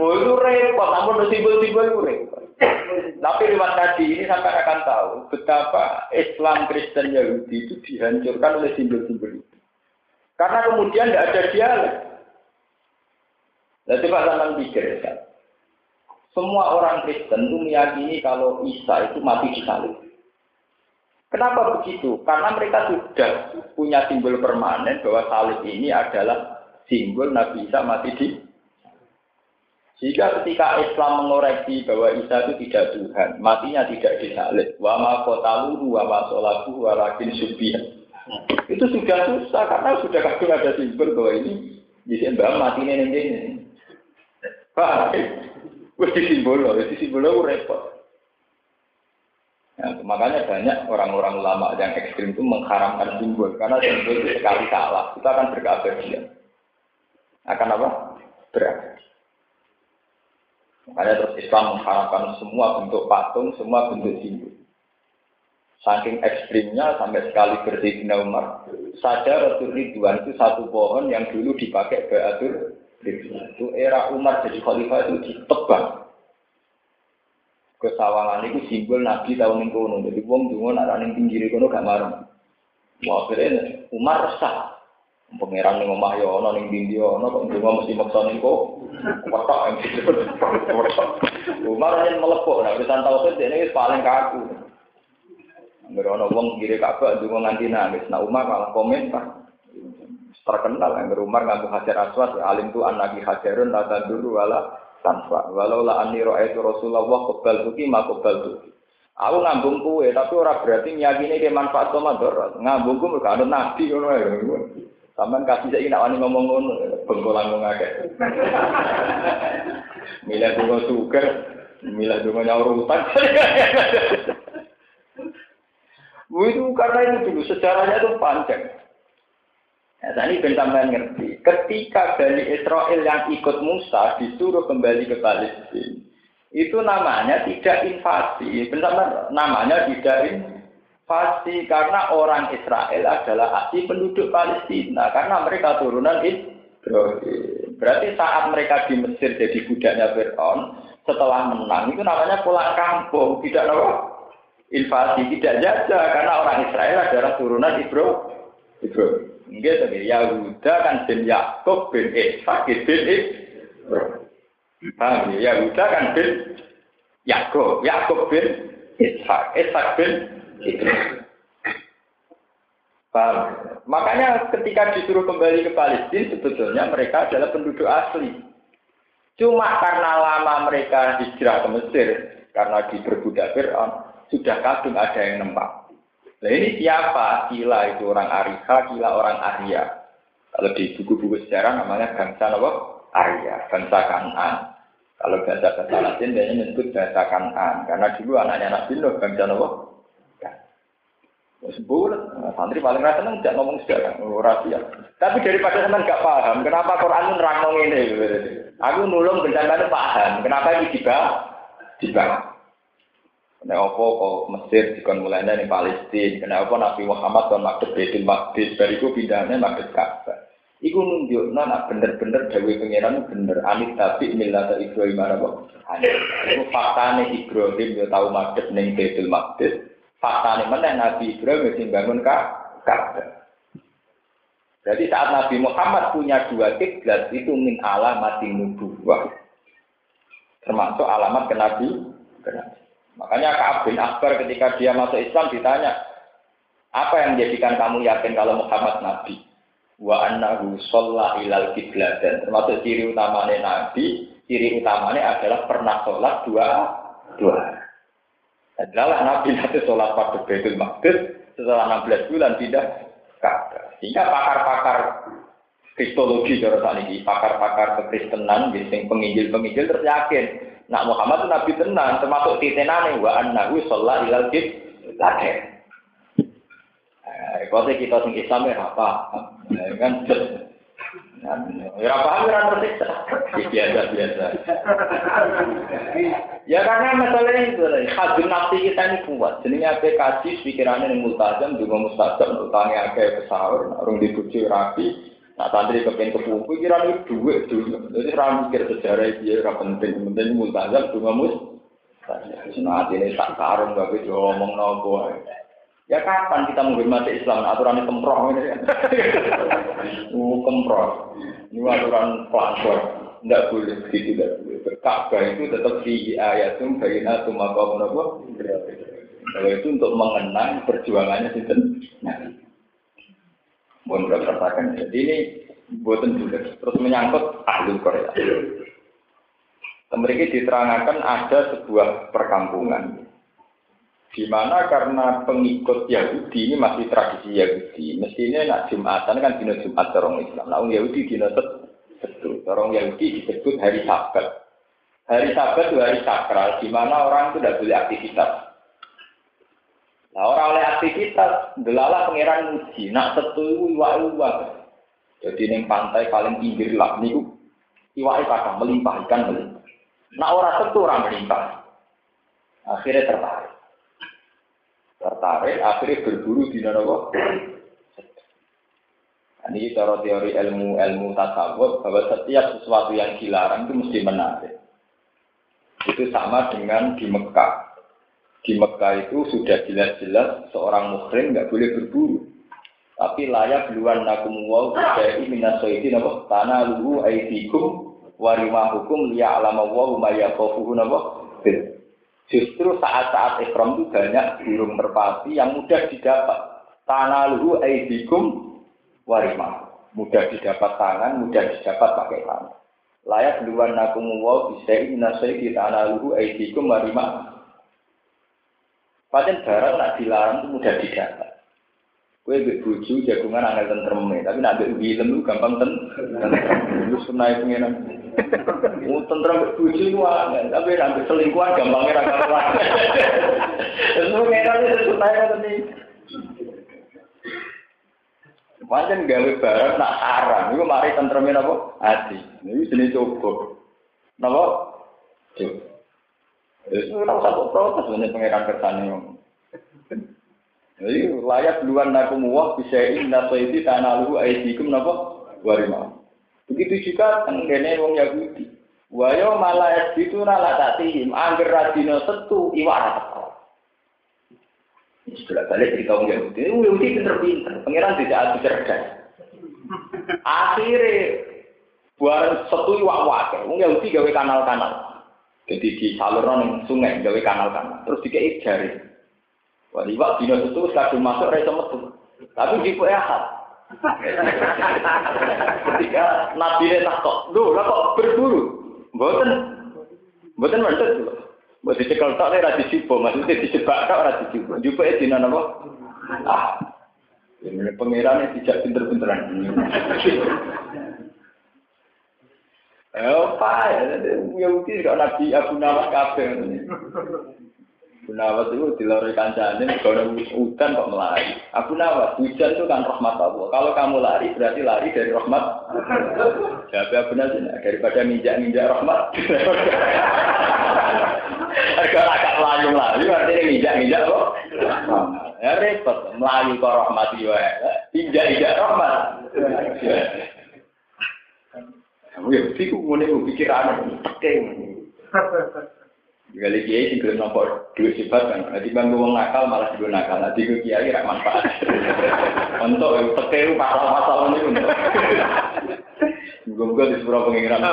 S1: Oh itu repot, namun simbol-simbol itu repot. Tapi lewat tadi ini sampai akan tahu betapa Islam Kristen Yahudi itu dihancurkan oleh simbol-simbol itu. Karena kemudian tidak ada dialog. Nah, coba sampai pikir ya. Semua orang Kristen itu meyakini kalau Isa itu mati di salib. Kenapa begitu? Karena mereka sudah punya simbol permanen bahwa salib ini adalah simbol Nabi Isa mati di jika ketika Islam mengoreksi bahwa Isa itu tidak Tuhan, matinya tidak disalib. Wa ma kotaluhu wa ma sholaku wa lakin Itu sudah susah karena sudah kadung ada simbol bahwa ini di mbak mati ini ini. Pak, wes di simbol loh, di simbol loh repot. Ya, makanya banyak orang-orang ulama yang ekstrim itu mengharamkan simbol karena simbol itu sekali salah, kita akan berkeabadian. Akan apa? Berat. Makanya terus Islam mengharapkan semua bentuk patung, semua bentuk simbol. Saking ekstrimnya sampai sekali Sayyidina Umar. Saja Rasul Ridwan itu satu pohon yang dulu dipakai Ba'atul Ridwan. Itu era Umar jadi khalifah itu ditebang. Kesawangan itu simbol Nabi tahun kono. Jadi wong dungo nak ning pinggir kono gak marah. Wah, akhirnya Umar resah. Pangeran ning omah yo ana ning dindi ana kok ndonga mesti maksa kok. Wetok yang gitu. Umar yen melepok nek wis tau dene wis paling kaku. Angger ana wong kiri Ka'bah ndonga nganti nangis. Nah Umar malah komentar. terkenal yang rumah nganggo hajar aswad alim tu anaki hajarun tata dulu wala tanpa walau lah ani itu Rasulullah kebal tuki ma kebal tuki aku ngambung kue tapi orang berarti nyakini ke manfaat komador ngambung kue mereka ada nabi ngono ya Taman kasih saya nak wani ngomong ngono bengkolan ngomong akeh milah dungo suka milah dungo nyaur utang itu karena itu dulu sejarahnya itu panjang Nah, ini ben sampean ngerti. Ketika Bani Israel yang ikut Musa disuruh kembali ke Palestina, itu namanya tidak invasi. Benar namanya tidak invasi karena orang Israel adalah asli penduduk Palestina karena mereka turunan Ibrahim. Berarti saat mereka di Mesir jadi budaknya Fir'aun, setelah menang itu namanya pulang kampung, tidak apa? Invasi, tidak jajah karena orang Israel adalah turunan Ibrahim. Nggih to Yahuda kan bin Yakub bin Ishak bin Ibrahim. Ya? Yahuda kan bin Yakub, Yakub bin Ishak, Ishak bin Ibrahim. Paham? Makanya ketika disuruh kembali ke Palestina, sebetulnya mereka adalah penduduk asli. Cuma karena lama mereka hijrah ke Mesir, karena diperbudak Fir'aun, sudah kadung ada yang nempak. Nah ini siapa? Kila itu orang Arika, Kila orang Arya. Kalau di buku-buku sejarah namanya bangsa apa? Arya, bangsa Kanan. Kalau bahasa bahasa Latin dia menyebut bahasa Kanan. Karena dulu anaknya Nabi Nuh bangsa apa? Sebut, nah, santri paling rasa seneng tidak ngomong oh, rahasia. Tapi daripada teman gak paham, kenapa Quran itu nerang ini? Aku nulung bencana paham, kenapa ini dibahas? Dibahas. Nek apa kok Mesir dikon mulainya di Palestina, kenapa Nabi Muhammad kon maksud Baitul Maqdis, bariku pindahnya maksud Ka'bah. Iku nunjuk nak bener-bener Dewi Pangeran bener anit tapi milata Ibrahim apa? Anit. Iku faktane Ibrahim yo tau madhep ning Baitul Maqdis. Faktane mana Nabi Ibrahim wis bangun Ka'bah. Jadi saat Nabi Muhammad punya dua kiblat itu min alamatin nubuwah. Termasuk alamat ke Nabi. Makanya Ka'ab bin Akbar ketika dia masuk Islam ditanya, apa yang menjadikan kamu yakin kalau Muhammad Nabi? Wa annahu sholla ilal dan Termasuk ciri utamanya Nabi, ciri utamanya adalah pernah sholat dua dua. Adalah Nabi nanti sholat pada Baitul Maqdis setelah 16 bulan tidak Ka'bah. Sehingga pakar-pakar kristologi cara ini, pakar-pakar kekristenan, biasanya penginjil-penginjil terus yakin Nak Muhammad itu nabi tenang, termasuk titenane wa annahu sholat ilal lade. Eh, kalau kita sing Islam ya apa? Eh, kan Ya paham kan tersiksa. Biasa biasa. Ya karena masalah itu, hadun nafsi kita ini kuat. Jadi apa kaji pikirannya yang multazam juga mustajab untuk tanya ke pesawat, orang dibujuk rapi, Nah, santri kepengen kepupu, kira ini duit dulu. Jadi orang mikir sejarah dia, orang penting, penting multazam, cuma mus. Nah, ini tak karung, gak bisa ngomong nopo. Ya kapan kita menghormati Islam? Aturan kemproh ini kan? uh, kemproh. Ini aturan pelakor. Tidak boleh, begitu tidak boleh. Ka'bah itu tetap di ayatum bayina maka menapa. Kalau itu untuk mengenang perjuangannya itu. Nah, Mohon berapa rasakan. Jadi ini buatan juga. Terus menyangkut ahli Korea. Mereka diterangkan ada sebuah perkampungan di mana karena pengikut Yahudi ini masih tradisi Yahudi. Mestinya nak Jumatan kan dina Jumat orang Islam. Nah, Yahudi dina betul. Orang Yahudi disebut hari Sabat. Hari Sabat itu hari sakral, di mana orang itu tidak boleh aktivitas. Nah orang oleh aktivitas, delala pangeran muji, nak setu iwa iwa. Jadi neng pantai paling pinggir lah niku iwa iwa melimpah ikan. Nah orang setu orang melimpah. Akhirnya tertarik. Tertarik, akhirnya berburu di. Nah, ini cara teori ilmu ilmu tasawuf bahwa setiap sesuatu yang dilarang itu mesti menarik. Itu sama dengan di Mekah di Mekah itu sudah jelas-jelas seorang muhrim nggak boleh berburu. Tapi layak duluan nakum wow dari minasoidi nabo tanah luhu warimah hukum liya alama wow maya kofuhu nabo. Justru saat-saat ikram itu banyak burung merpati yang mudah didapat. Tanah luhu aidikum warimah. mudah didapat tangan, mudah didapat pakai tangan. Layak duluan nakumu wa bisa inasai kita analuhu aidikum marima. Paten barang nak dilarang itu mudah didapat. Kue be buju jagungan angel tentreme, tapi nak be film itu gampang ten. Lu sunai pengenan. Mau tentrem be buju itu angel, tapi nak be selingkuhan gampangnya ra karuan. Terus pengenan itu sunai kan ini. Pancen gawe barang nak haram, itu mari tentreme apa? Hati. Ini jenis coba. Napa? Coba. Terus ora usah protes pangeran kersane ngomong. Jadi layak duluan naku muwah bisa inna soidi tanah luhu aidikum napa warima. Begitu juga tenggene wong Yahudi. Wayo malah itu nala tatihim angger radino setu iwak teko. Istilah balik cerita wong Yahudi. Wong Yahudi pinter-pinter. Pangeran tidak adu cerdas. Akhirnya buat setu iwak wae. Wong Yahudi gawe kanal-kanal. Jadi di saluran sungai, gawe kanal-kanal. Terus dikei jari. Wah, iwak dino itu kadung masuk rasa metu. Tapi di ahad. Ketika Nabi ini takut, duh, lah kok berburu? Boten, boten mantul dulu. Buat dicekel tak nih rasi cipo, maksudnya dijebak tak rasi cipo. Jumpa ya dino apa? Ah, ini pangeran yang tidak pinter-pinteran. Eh, apa ya? Yahudi kok Nabi Abu Nawas kabeh. Abu Nawas itu dilori kancane, kalau hujan kok melari. Abu Nawas, hujan itu kan rahmat Allah. Kalau kamu lari, berarti lari dari rahmat. Jadi Abu Nawas, daripada minjak-minjak rahmat. Harga agak melayu lari, berarti ini minjak-minjak kok. Ya repot, melayu kok rahmat juga. Injak-injak rahmat. Kamu ya mesti ngene ku pikiran teking. Gali kiai sing gelem nampa duit sifat kan. Nanti bang wong nakal malah juga nakal. Nanti ku kiai rak manfaat. Untuk teke pasal-pasal ini untuk. Moga-moga di sebuah pengiran.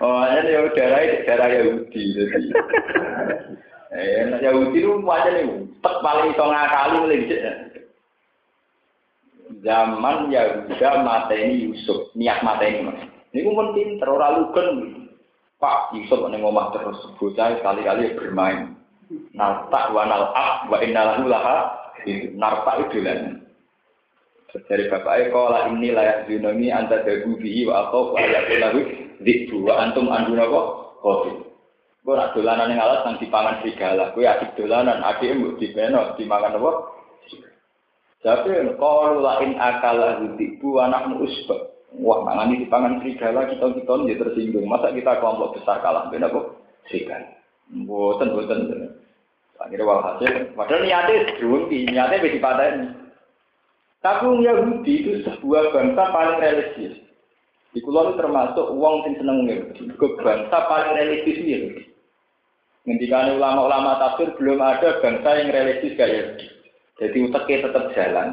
S1: Oh, ini ya darah darah Yahudi jadi. Eh, Yahudi itu macam ini, tek paling iso ngakali mulai zaman Yahuda mateni Yusuf, niat mateni mas. Ini pun pinter, orang lugen. Pak Yusuf ini ngomong terus, bocah sekali-kali bermain. Nartak wa nal'ab wa innalahu laha nartak itu lan. Dari bapaknya kala ini layak zunomi anta dagu bihi wa atau wa ayat lahu dikbu wa antum anduna kok kopi. Gue nak dolanan yang alas nanti pangan serigala. Gue asik dolanan, adiknya mau dibeno, dimakan apa? Tapi kalau lain akal bu anak usba. Wah, mangan ini pangan serigala kita kita dia tersinggung. Masa kita kelompok besar kalah beda kok serigala. Boten boten. Akhirnya walhasil, padahal niatnya berhenti, niatnya bedi ini. Tapi Yahudi itu sebuah bangsa paling religius. Di kulon termasuk uang yang seneng. Ke bangsa paling religius Yahudi. Ngendikan ulama-ulama tafsir belum ada bangsa yang religius kayak. Jadi uteknya tetap jalan.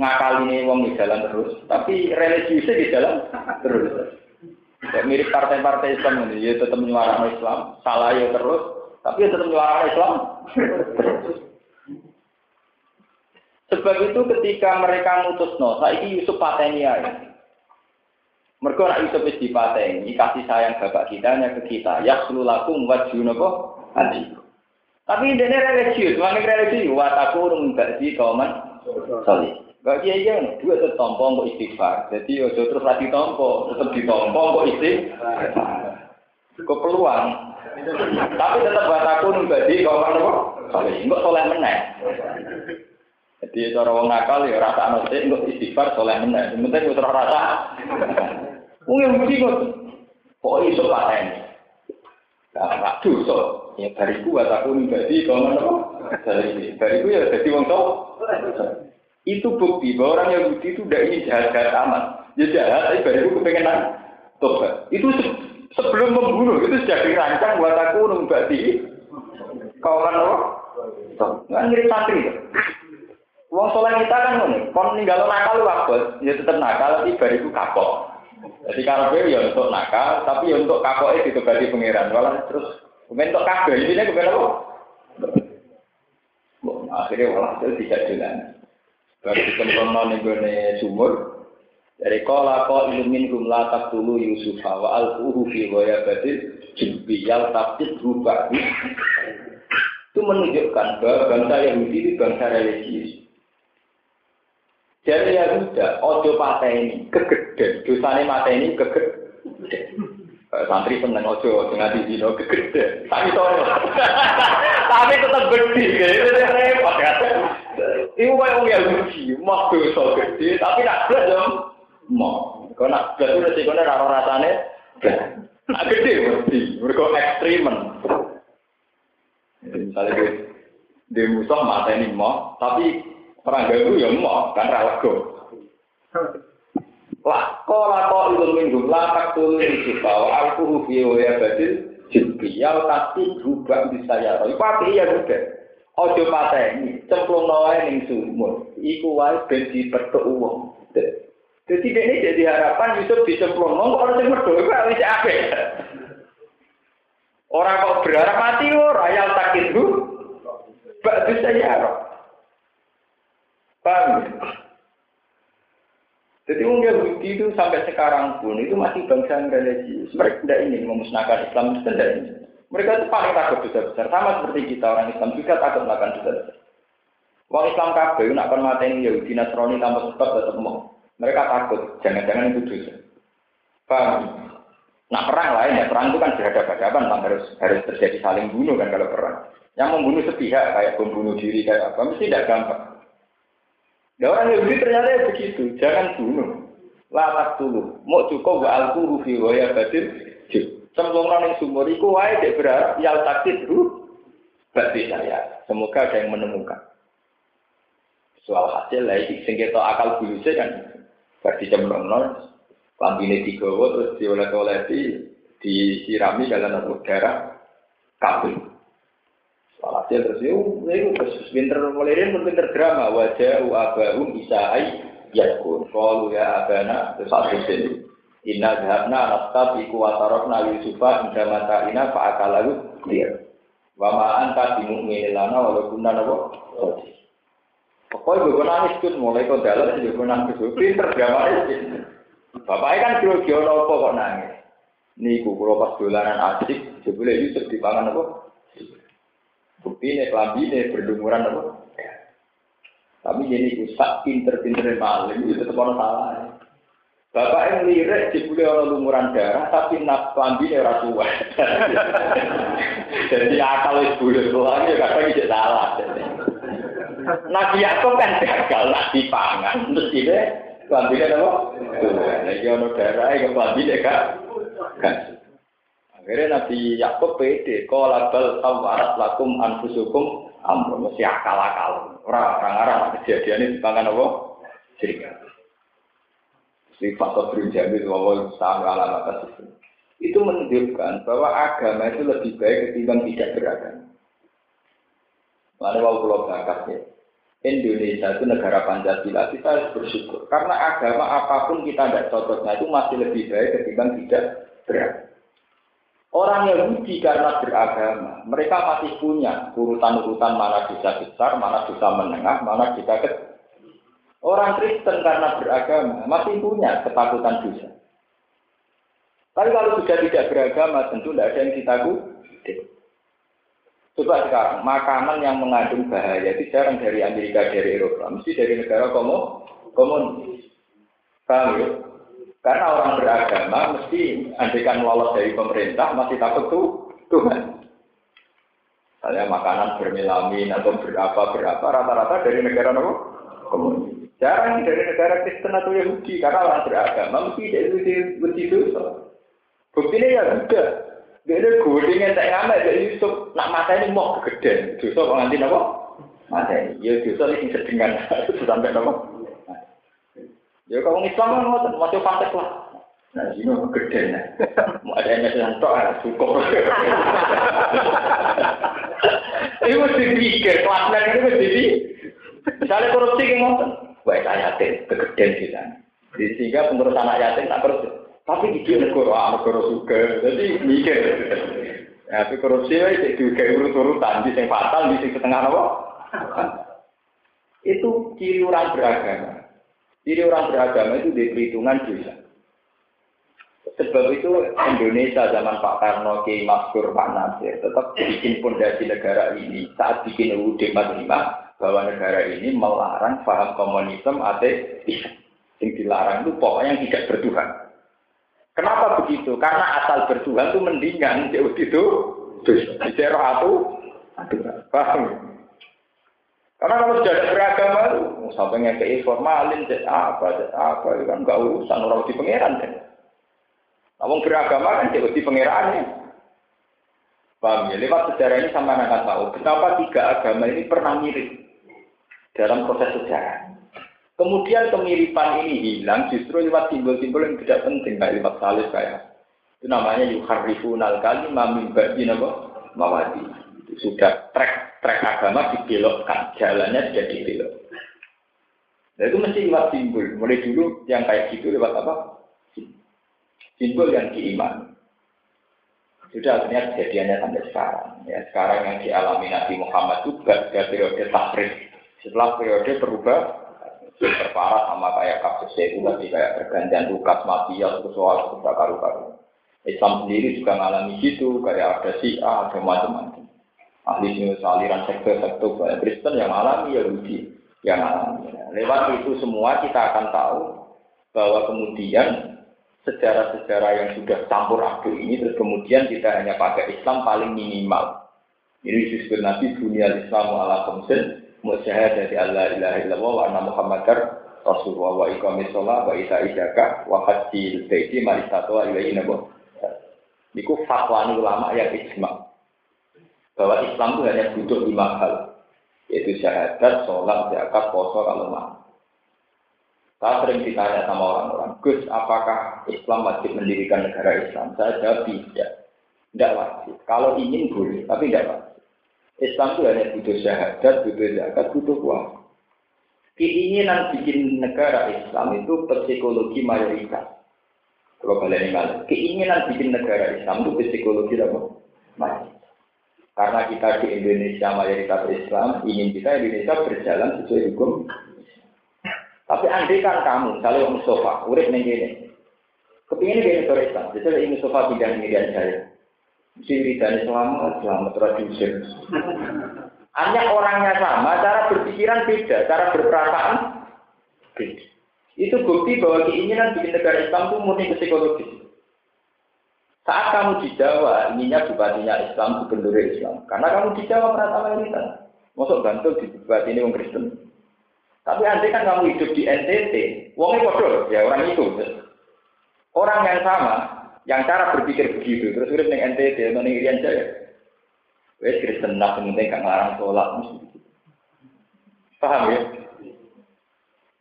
S1: Ngakali wong di jalan terus. Tapi religiusnya di jalan terus. Ya, mirip partai-partai Islam ini. Ya tetap menyuarakan Islam. Salah ya terus. Tapi ya tetap menyuarakan Islam. Sebab itu ketika mereka ngutus no, saya Yusuf pateni ya. Mereka nak Yusuf di dipateni, kasih sayang bapak kita ke kita. Ya lakum wajunabo anjiku. Tapi ini religius, mana religius? Wataku urung bagi kauman sorry. Gak iya iya, dua itu tompo kok istighfar. Jadi ojo terus lagi tompo, tetap ditompo kok istighfar. Kok peluang. Tapi tetap wataku urung bagi kauman apa? Sorry, enggak soleh meneh. Jadi cara wong nakal ya rasa anose enggak istighfar soleh meneh. Penting wis ora rasa. Wong yang kok kok iso pateni. Nah, dosa. Ya bariku aku nih jadi kalau apa? Dari bariku ya jadi wong tau. Itu bukti bahwa orang Yahudi itu udah ini jahat jahat amat. Ya jahat, tapi bariku kepengen tobat. Itu se sebelum membunuh itu sudah dirancang buat aku numbati kau kan apa? Nggak ngirit santri. Wong soleh kita kan ngono, kon ninggal nakal waktu, ya tetap nakal tapi bariku kapok. Jadi kalau ya untuk nakal, tapi ya untuk kapoknya ditobati pangeran. Malah terus Kemudian untuk kabel ini kemudian apa? Akhirnya walhasil tidak jalan. Baru dikemplungno ning gone sumur. Dari kola ko ilumin kum la taqtulu Yusuf wa alquhu fi ghayabatil jubbi yal taqtid rubah. Itu menunjukkan bahwa bangsa Yahudi itu bangsa religius. Jadi Yahuda, ojo pateni, kegeden, dosane mateni kegeden. Eh, santri seneng ojo dengan di dino kegede tapi sore tapi tetap gede gitu. Repot ya. Itu kayak orang yang uji mau dosa gede tapi nak belas dong mau kalau nak belas itu resikonya raro rasanya nak gede mesti. Mereka ekstremen. Misalnya di, di musuh mata ini mau tapi orang gagu ya mau kan ralago lah kola kok ilmu minggu latak tulis juga aku fi ya badil jibriyal tapi berubah bisa ya roh tapi iya juga ojo pateni cemplung nawa ning sumur. Iku wae ben dipetuk wong jadi ini jadi harapan Yusuf dicemplung. Nong orang sing merdo iku wis apik Orang kok berharap mati ora ayal takit bu, bak bisa ya. Paham? Jadi orang Yahudi itu sampai sekarang pun itu masih bangsa yang religius. Mereka tidak ingin memusnahkan Islam itu tidak ingin. Mereka itu paling takut dosa besar. Sama seperti kita orang Islam juga takut melakukan dosa besar. Orang Islam kabeh nak akan mati Yahudi Nasrani tanpa sebab tetap mau. Mereka takut. Jangan-jangan itu dosa. Nah perang lain ya perang itu kan berhadapan-hadapan, harus harus terjadi saling bunuh kan kalau perang. Yang membunuh sepihak kayak pembunuh diri kayak apa mesti tidak gampang. Nah orang Yahudi ternyata ya begitu, jangan bunuh. Latak dulu, mau cukup gak alku rufi waya batin, semua orang yang sumur itu wae dia berharap yal takdir ruh berarti saya. Semoga ada yang menemukan. Soal hasil lagi, sing kita akal bulusnya kan berarti cemplung nol, lambine digawa terus diolet-oleti, disirami dalam darah kabel. Walhasil terus itu, itu terus pinter mulai pun pinter drama wajah abahum isai yakun. Kalau ya abana terus satu sini. Inna zahabna nastab iku watarokna yusufa inda mata ina fa'akalahu clear. Wa ma'an anta bimu'minin lana walaupun napa. Pokoknya gue nangis tuh mulai kok dalam sih gue nangis gue pinter drama itu. Bapaknya kan kira-kira apa kok nangis. Niku kalau pas dolanan asik, jebule Yusuf dipangan apa? Bukti ini, kelambi ini, berlumuran apa? Tapi jadi usah pinter-pinter maling itu tetap orang salah. Bapak yang lirik jebule orang lumuran darah, tapi nak kelambi ini tua. Jadi akal itu boleh pulang ya kadang tidak salah. Nabi Yakub kan gagal nak dipangan, terus ini kelambi ini apa? Lagi orang darah, kelambi ini kan? Akhirnya Nabi Yakub pede, kalau bal tawarat lakum anfusukum amro mesti akal akal. Orang orang orang ini dipangan apa? Sehingga. Sifat berjamin bahwa sama alamat itu. Itu menunjukkan bahwa agama itu lebih baik ketimbang tidak beragama. Mana mau pulau ya. Indonesia itu negara Pancasila, kita harus bersyukur. Karena agama apa pun kita tidak cocoknya itu masih lebih baik ketimbang tidak beragama. Orang Yahudi karena beragama, mereka masih punya urutan-urutan mana dosa besar, mana dosa menengah, mana dosa kecil. Orang Kristen karena beragama masih punya ketakutan dosa. Tapi kalau sudah tidak beragama, tentu tidak ada yang ditakuti. Coba sekarang, makanan yang mengandung bahaya itu jarang dari Amerika, dari Eropa, mesti dari negara komunis. Ya? Karena orang beragama mesti andikan lolos dari pemerintah masih takut tuh Tuhan. Misalnya makanan bermelamin atau berapa berapa rata-rata dari negara apa? Komunis. Jarang dari negara Kristen atau Yahudi karena orang beragama mesti dari mesti dosa. Buktinya ya enggak. Dia godingnya tak ngamen dari Yusuf. Nak mata ini mau kegeden. Dosa kok nanti apa? Mata ini. Ya dosa ini sedengan sampai apa? Ya kalau Islam kan ngoten, masih pantek lah. Nah, ini gede nih. Mau ada yang ngasih tok, ah, cukup. Ini mesti pikir, kelasnya ini mesti di. Misalnya korupsi kayak ngoten, baik saya yatim, kegedean di sana. Sehingga pengurus anak yatim tak korupsi. Tapi di negara, ah, negara juga. Jadi mikir. Ya, tapi korupsi itu juga urut-urutan, di sing fatal, di sing setengah apa? Itu ciri orang beragama. Ciri orang beragama itu di perhitungan dosa. Sebab itu Indonesia zaman Pak Karno, Kiai Maskur, Pak Nasir tetap bikin fondasi negara ini saat bikin UUD 45 bahwa negara ini melarang paham komunisme ateis. Yang dilarang itu pokoknya yang tidak bertuhan. Kenapa begitu? Karena asal bertuhan itu mendingan jauh itu dosa. aku, paham? Karena kalau sudah ada beragama, sampai ngekei formalin, apa, apa, itu kan nggak urusan orang di pangeran. Namun beragama kan jadi di pangerannya. Paham ya? Lewat sejarah ini sama anak tahu betapa tiga agama ini pernah mirip dalam proses sejarah. Kemudian kemiripan ini hilang justru lewat simbol-simbol yang tidak penting, kayak lewat salib kayak itu namanya yuharifun kali min ba'di mawadi. Sudah track trek agama dibelokkan, jalannya sudah dibelok. Nah itu mesti lewat simbol. Mulai dulu yang kayak gitu lewat apa? Simbol yang diiman. Sudah akhirnya kejadiannya sampai sekarang. Ya, sekarang yang dialami Nabi Muhammad juga ada periode takrif. Setelah periode berubah, terparah sama kayak kasus tadi kayak pergantian tugas mafia soal karu-karu. Islam sendiri juga mengalami situ, kayak ada A, ada macam-macam ahli aliran sektor-sektor Kristen yang alami Yahudi yang alami. Lewat itu semua kita akan tahu bahwa kemudian sejarah-sejarah yang sudah campur aduk ini terus kemudian kita hanya pakai Islam paling minimal. Ini disebut Nabi dunia Islam ala khamsin dari Allah ilaha illallah wa anna Muhammadar Rasulullah wa iqamis sholat wa isa'i zakah wa hajjil baiti marisatu wa ilaihi nabuh. Niku fatwa ulama yang ijma bahwa Islam itu hanya butuh lima hal, yaitu syahadat, sholat, zakat, poso, kalau mau. Saya sering ditanya sama orang-orang, Gus, apakah Islam wajib mendirikan negara Islam? Saya jawab tidak. Tidak wajib. Kalau ingin boleh, tapi tidak wajib. Islam itu hanya butuh syahadat, butuh zakat, butuh uang. Keinginan bikin negara Islam itu psikologi mayoritas. Kalau kalian ingat, keinginan bikin negara Islam itu psikologi apa? Karena kita di Indonesia mayoritas Islam, ingin kita Indonesia berjalan sesuai hukum. Tapi andai kan kamu, misalnya Om Mustafa, urip ning kene. Kepingin ini negara Islam, jadi ini Mustafa pindah dan saya. Mesti wiridane selamat, selamat radiusin. Hanya orangnya sama, cara berpikiran beda, cara berperasaan beda. Itu bukti bahwa keinginan bikin negara Islam itu murni psikologis. Saat kamu di Jawa, ininya bupatinya Islam, gubernur Islam. Karena kamu di Jawa merata mayoritas. Masuk Bantul di bupati ini orang Kristen. Tapi nanti kan kamu hidup di NTT, wongnya bodoh, ya orang itu. Orang yang sama, yang cara berpikir begitu, terus urip ning NTT ning Irian Jaya. Wes Kristen lah penting gak ngarang sholat. Paham ya?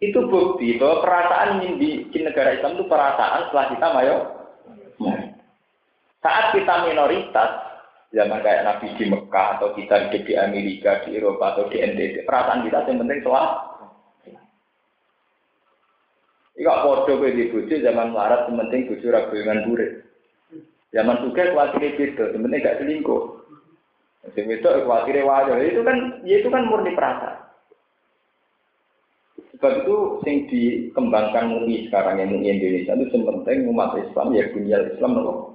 S1: Itu bukti bahwa perasaan bikin negara Islam itu perasaan setelah kita mayo. Saat kita minoritas, zaman kayak Nabi di Mekah atau kita hidup di Amerika, di Eropa atau di NTT, perasaan kita yang penting soal Iku podo kowe di bojo zaman larat penting bojo ra dengan burik. Zaman juga kuatire beda, penting gak selingkuh. Sing wedok kuatire wajar. Itu kan ya itu kan murni perasaan. Sebab itu yang dikembangkan MUI sekarang yang MUI Indonesia itu yang penting umat Islam ya dunia Islam loh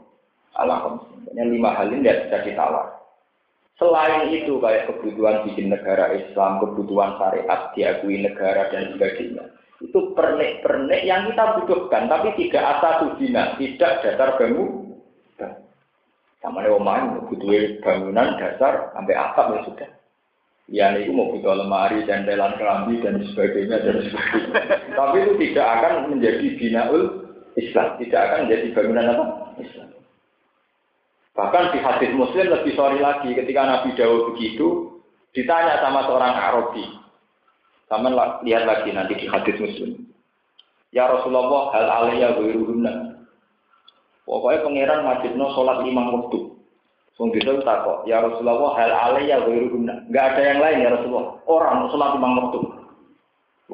S1: ala Yang lima hal ini tidak bisa ditawar. Selain itu kayak kebutuhan bikin negara Islam, kebutuhan syariat diakui negara dan sebagainya. Itu pernik-pernik yang kita butuhkan, tapi tidak asal dina, tidak dasar bangun. Sama omah butuh bangunan dasar sampai atap ya sudah. Ya itu mau butuh lemari dan dalam kelambi dan sebagainya dan sebagainya. tapi itu tidak akan menjadi binaul Islam, tidak akan menjadi bangunan apa? Islam. Bahkan di hadis Muslim lebih sorry lagi ketika Nabi Dawud begitu ditanya sama seorang Arabi. Sama lihat lagi nanti di hadis Muslim. Ya Rasulullah hal alaiya wiruhunna. Pokoknya pangeran wajibno sholat lima waktu. Sung bisa kok, ya Rasulullah hal alaiya wiruhunna. Enggak ada yang lain ya Rasulullah. Orang sholat lima waktu.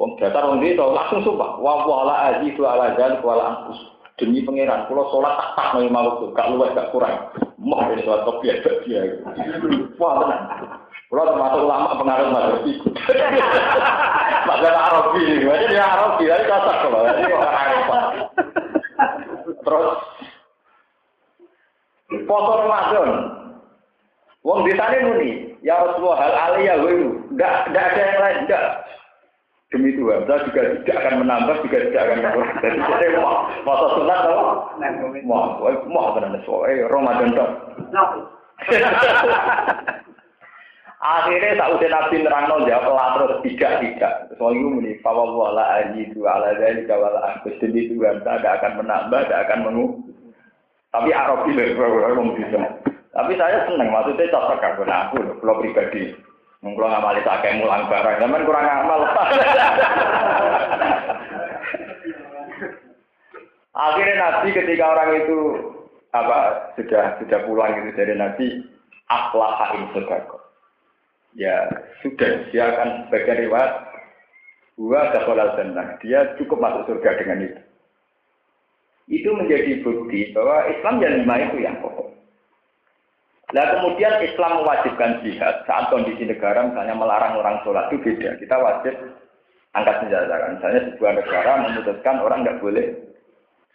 S1: Wong datar wong itu langsung sumpah. Wa wala azizu ala dzalik wala anfus. Demi pangeran, kalau sholat tak tak lima waktu, gak luwes gak kurang. Mau ini sholat kopi ya dia. Wah tenang. Kalau termasuk ulama pengaruh itu. dan Arabi, jadi dia Arabi, jadi orang repot. Terus foto Ramadan, Wong di sana muni, ya Rasulullah hal aliyah welu, enggak enggak ada yang lain, enggak. Demi Tuhan, saya juga tidak akan menambah, juga tidak akan mengurangi. Jadi saya mau, masa sunat apa? Mau, mau tenan soalnya Ramadan dong. Akhirnya tak usah nabi nerangno jawab lah terus tidak tidak. Soal itu muni, bahwa wala aji itu ala dari kawal aku demi Tuhan, tidak akan menambah, tidak akan mengu. Tapi loh, ngomong bisa. Tapi saya seneng, maksudnya cocok aku, nah aku, kalau pribadi. Mungkin ngamali kayak mulang barang, zaman kurang ngamal. Akhirnya Nabi ketika orang itu apa sudah sudah pulang itu dari Nabi akhlak in. Ya sudah dia akan sebagai riwayat dua dakhalal jannah. Dia cukup masuk surga dengan itu. Itu menjadi bukti bahwa Islam yang lima itu yang pokok. Nah kemudian Islam mewajibkan jihad saat kondisi negara misalnya melarang orang sholat itu beda. Kita wajib angkat senjata. Misalnya sebuah negara memutuskan orang nggak boleh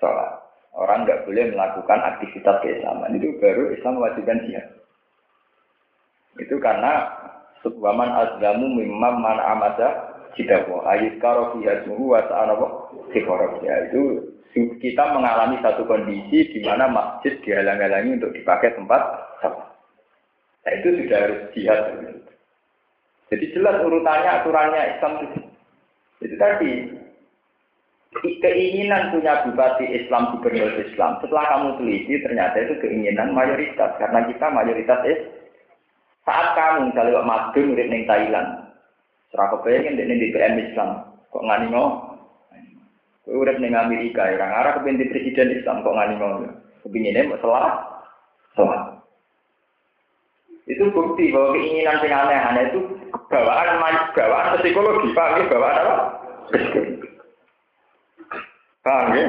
S1: sholat. Orang nggak boleh melakukan aktivitas keislaman. Itu baru Islam mewajibkan jihad. Itu karena Subhaman azlamu mimam man amada jidawo. Ayat karo fiyasmuhu wa ya Itu kita mengalami satu kondisi di mana masjid dihalang-halangi untuk dipakai tempat sholat. Nah itu sudah harus jihad. Jadi jelas urutannya, aturannya Islam itu. Itu tadi, keinginan punya bupati Islam, gubernur Islam. Setelah kamu teliti, ternyata itu keinginan mayoritas. Karena kita mayoritas is. Saat kamu misalnya Pak Madun Thailand, serah kepengen di BM Islam, kok mau? Urip ning Amerika, orang arah kepengen presiden Islam kok ngani mau? Kepinginnya salah, salah. Itu bukti bahwa keinginan yang aneh-aneh itu bawaan bawaan psikologi, paham ya? Bawaan apa? Psikologi. Paham ya?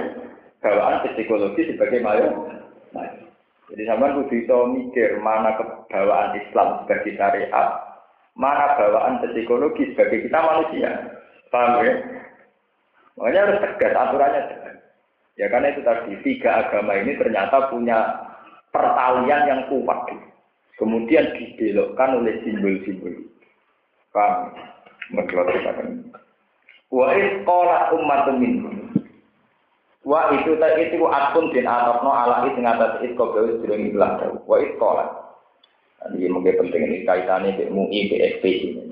S1: Bawaan psikologi sebagai mayo. Jadi sama kudu bisa mikir mana kebawaan Islam sebagai syariat, mana bawaan psikologi sebagai kita manusia. Paham ya? Makanya harus tegas aturannya. Ya karena itu tadi tiga agama ini ternyata punya pertalian yang kuat. Kemudian dibelokkan oleh simbol-simbol. Paham? Menurut kita kan. Wa isqala ummatun minhum. Wa itu tadi itu akun din atokno ala itu ngatas kau gawe sedurung ilah Wa isqala. Jadi mungkin penting ini kaitannya dengan MUI, BSP.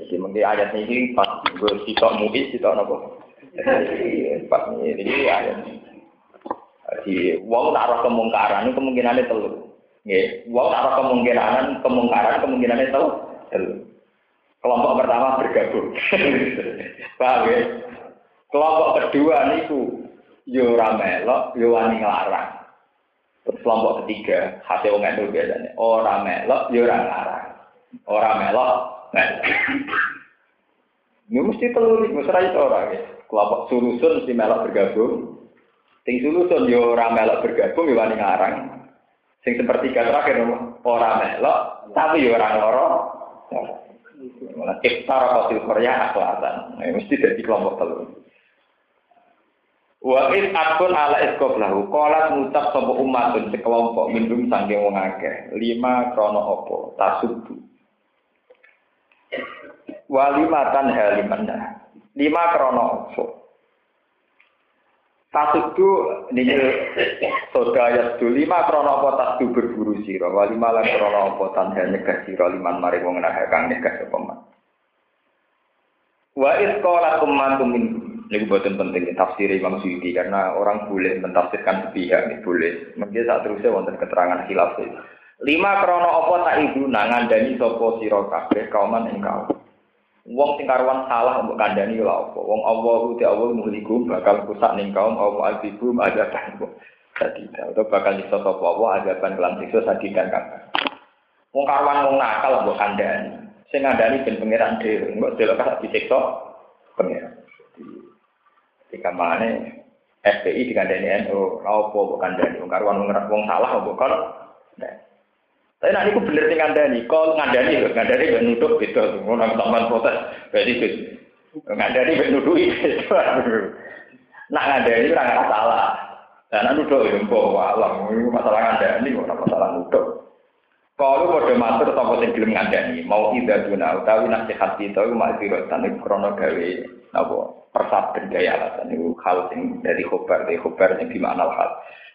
S1: Jadi mungkin ayat ini pas gue sitok MUI, sitok nopo. Pas ini ayat. Jadi, wong taruh kemungkaran ini kemungkinannya telur. Nggih, wong apa kemungkinan kemungkaran kemungkinan itu kelompok pertama bergabung. Paham ya? Kelompok kedua niku yo ora melok, yo wani nglarang. Terus kelompok ketiga, hati wong biasanya ora melok, yo ora nglarang. Ora melok, melok. Ini mesti telur, mesti itu orang ya. Kelompok sulusun mesti melok bergabung. Ting sulusun yo ora melok bergabung, yo wani nglarang. Sing sepertiga terakhir orang melok, tapi ya orang loro. Malah iftara kosil Korea akhlatan. Nah, mesti jadi kelompok telur. Wa in akun ala iskob lahu kolat ngucap sapa umatun sekelompok minum sangking wong akeh lima krono opo tasubu wa lima tan halimana lima krono opo Tasudu niki soda ya lima krono apa tasdu berburu sira wa lima lan krono apa tanha nyegah sira liman mari wong nah kang nyegah sapa. Wa is qala ummatum min niku boten penting tafsir Imam Suyuti karena orang boleh mentafsirkan sepihak nih boleh. Mungkin saat terusnya wonten keterangan khilaf. Lima krono apa tak ibu nangan dani sapa sira kabeh kauman ing kaum. Wong sing karuan salah mbok kandhani lha apa? Wong Allah te Allah muhlikum bakal rusak ning kaum Allah azibum ada kan. Jadi atau bakal iso sapa Allah azaban kelan siksa sadikan kan. Wong karuan wong nakal mbok kandhani. Sing ngandani ben pangeran dhewe, mbok delok sak disiksa pangeran. Ketika mana FPI dikandani NU, apa mbok kandhani wong karuan wong salah mbok kon. Tapi nanti aku bener sing ngandani, kok ngandani lho, ngandani gak nutup gitu, ngono sampean protes. Berarti gitu. Ngandani ben nuduhi. Nak ngandani ora salah. Dan anu dok ya mbok alam masalah ngandani ora masalah nuduh. Kalau pada matur sapa sing gelem ngandani, mau ida guna utawi nasihat kita iku makziro tane krono gawe napa persaben gaya alasan itu hal sing dari khobar dari khobar sing dimakna hal.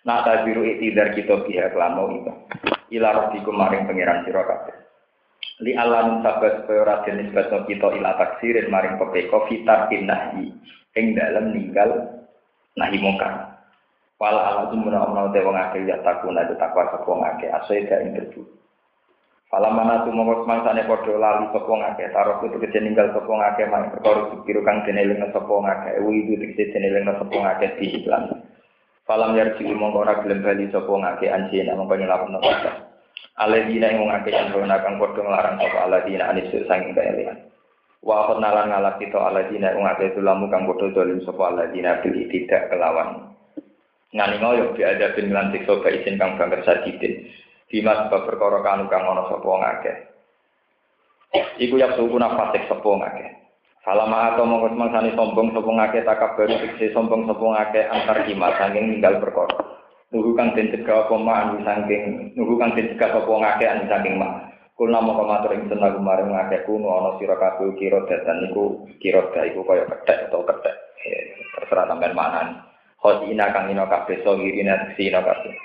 S1: Nah tabiru itidar kita pihak lan mau itu. Ila rabbikum maring pangeran sira kabeh. Li alam sabat ora nisbatno kita ila taksirin maring pepeko fitar nahi ing dalam ninggal nahi mungkar. Wala ala tumuna umna te wong akeh ya takuna itu takwa sapa wong akeh asai ing terbu. Fala mana tu mongko semangsane padha lali sapa wong akeh taruh itu kece ninggal sapa wong akeh maring perkara kang dene lenga sapa wong akeh wi itu kece dene lenga sapa wong akeh di iklan. Falam yarji mongko ora gelem bali sapa wong akeh anjena mongko nyelapno Aladina yang ngake rona kang padha nglarang sapa aladina anisu sanging kaelian. Wa nalan ngalap kita aladina yang ngake tulamu kang padha dolim sapa aladina bil tidak kelawan. Ngani ngoyo bi ada bin lan siksa isin kang bangker sadidin. Bima sebab perkara kang ana sapa ngake. Iku ya suku nafasik sapa ngake. Salama atau mongko semangsane sombong sapa ngake takab baru fiksi sombong sapa ngake antar kima sanging ninggal perkara. Nuhu kang den cegah apa ma anu saking nuhu kang den cegah apa ngake anu saking ma. Kulna moko matur ing seneng kemarin ngake kuno ana sira kabeh kira datan niku kira da iku kaya kethek atau kethek. Terserah sampean manan. Khosina kang ino kabeh so ngirina sina kabeh.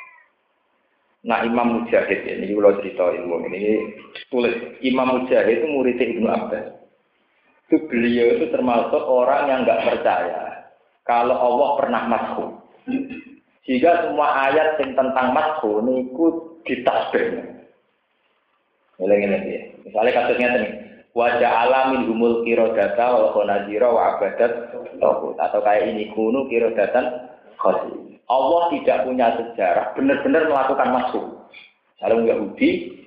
S1: Nah Imam Mujahid ini kalau cerita ilmu ini tulis Imam Mujahid itu murid Ibnu Abbas. Itu beliau itu termasuk orang yang nggak percaya kalau Allah pernah masuk. Jika semua ayat yang tentang masku niku ditasbih. Ini ini ya. Misalnya kasusnya ini. Wajah alamin humul kirodata wal khonazira wa abadat Atau kayak ini kuno kirodatan khosi. Allah tidak punya sejarah benar-benar melakukan masuk. Kalau Yahudi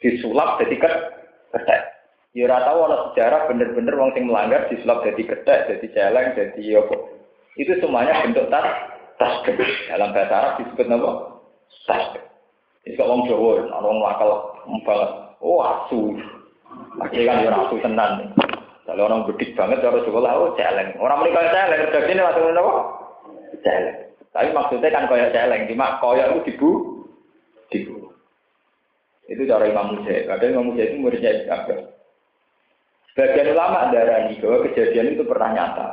S1: disulap jadi ketek. Ya ora tahu ana sejarah benar-benar wong sing melanggar disulap jadi ketek, jadi celeng, jadi apa. Itu semuanya bentuk tas tasbih. Dalam bahasa Arab disebut apa? Tasbih. Ini kok wong Jawa, orang wakal banget. Oh, asu. Lagi kan ya asu tenan. Kalau orang bedik banget Jawa lah, oh celeng. Orang menikah celeng, kerja ini waktu apa? Celeng. Tapi maksudnya kan kaya celeng, cuma kaya itu dibu, dibu. Itu cara Imam Musa. Kadang Imam Musa itu muridnya Ibn Sebagian ulama darah ini bahwa kejadian itu pernah nyata.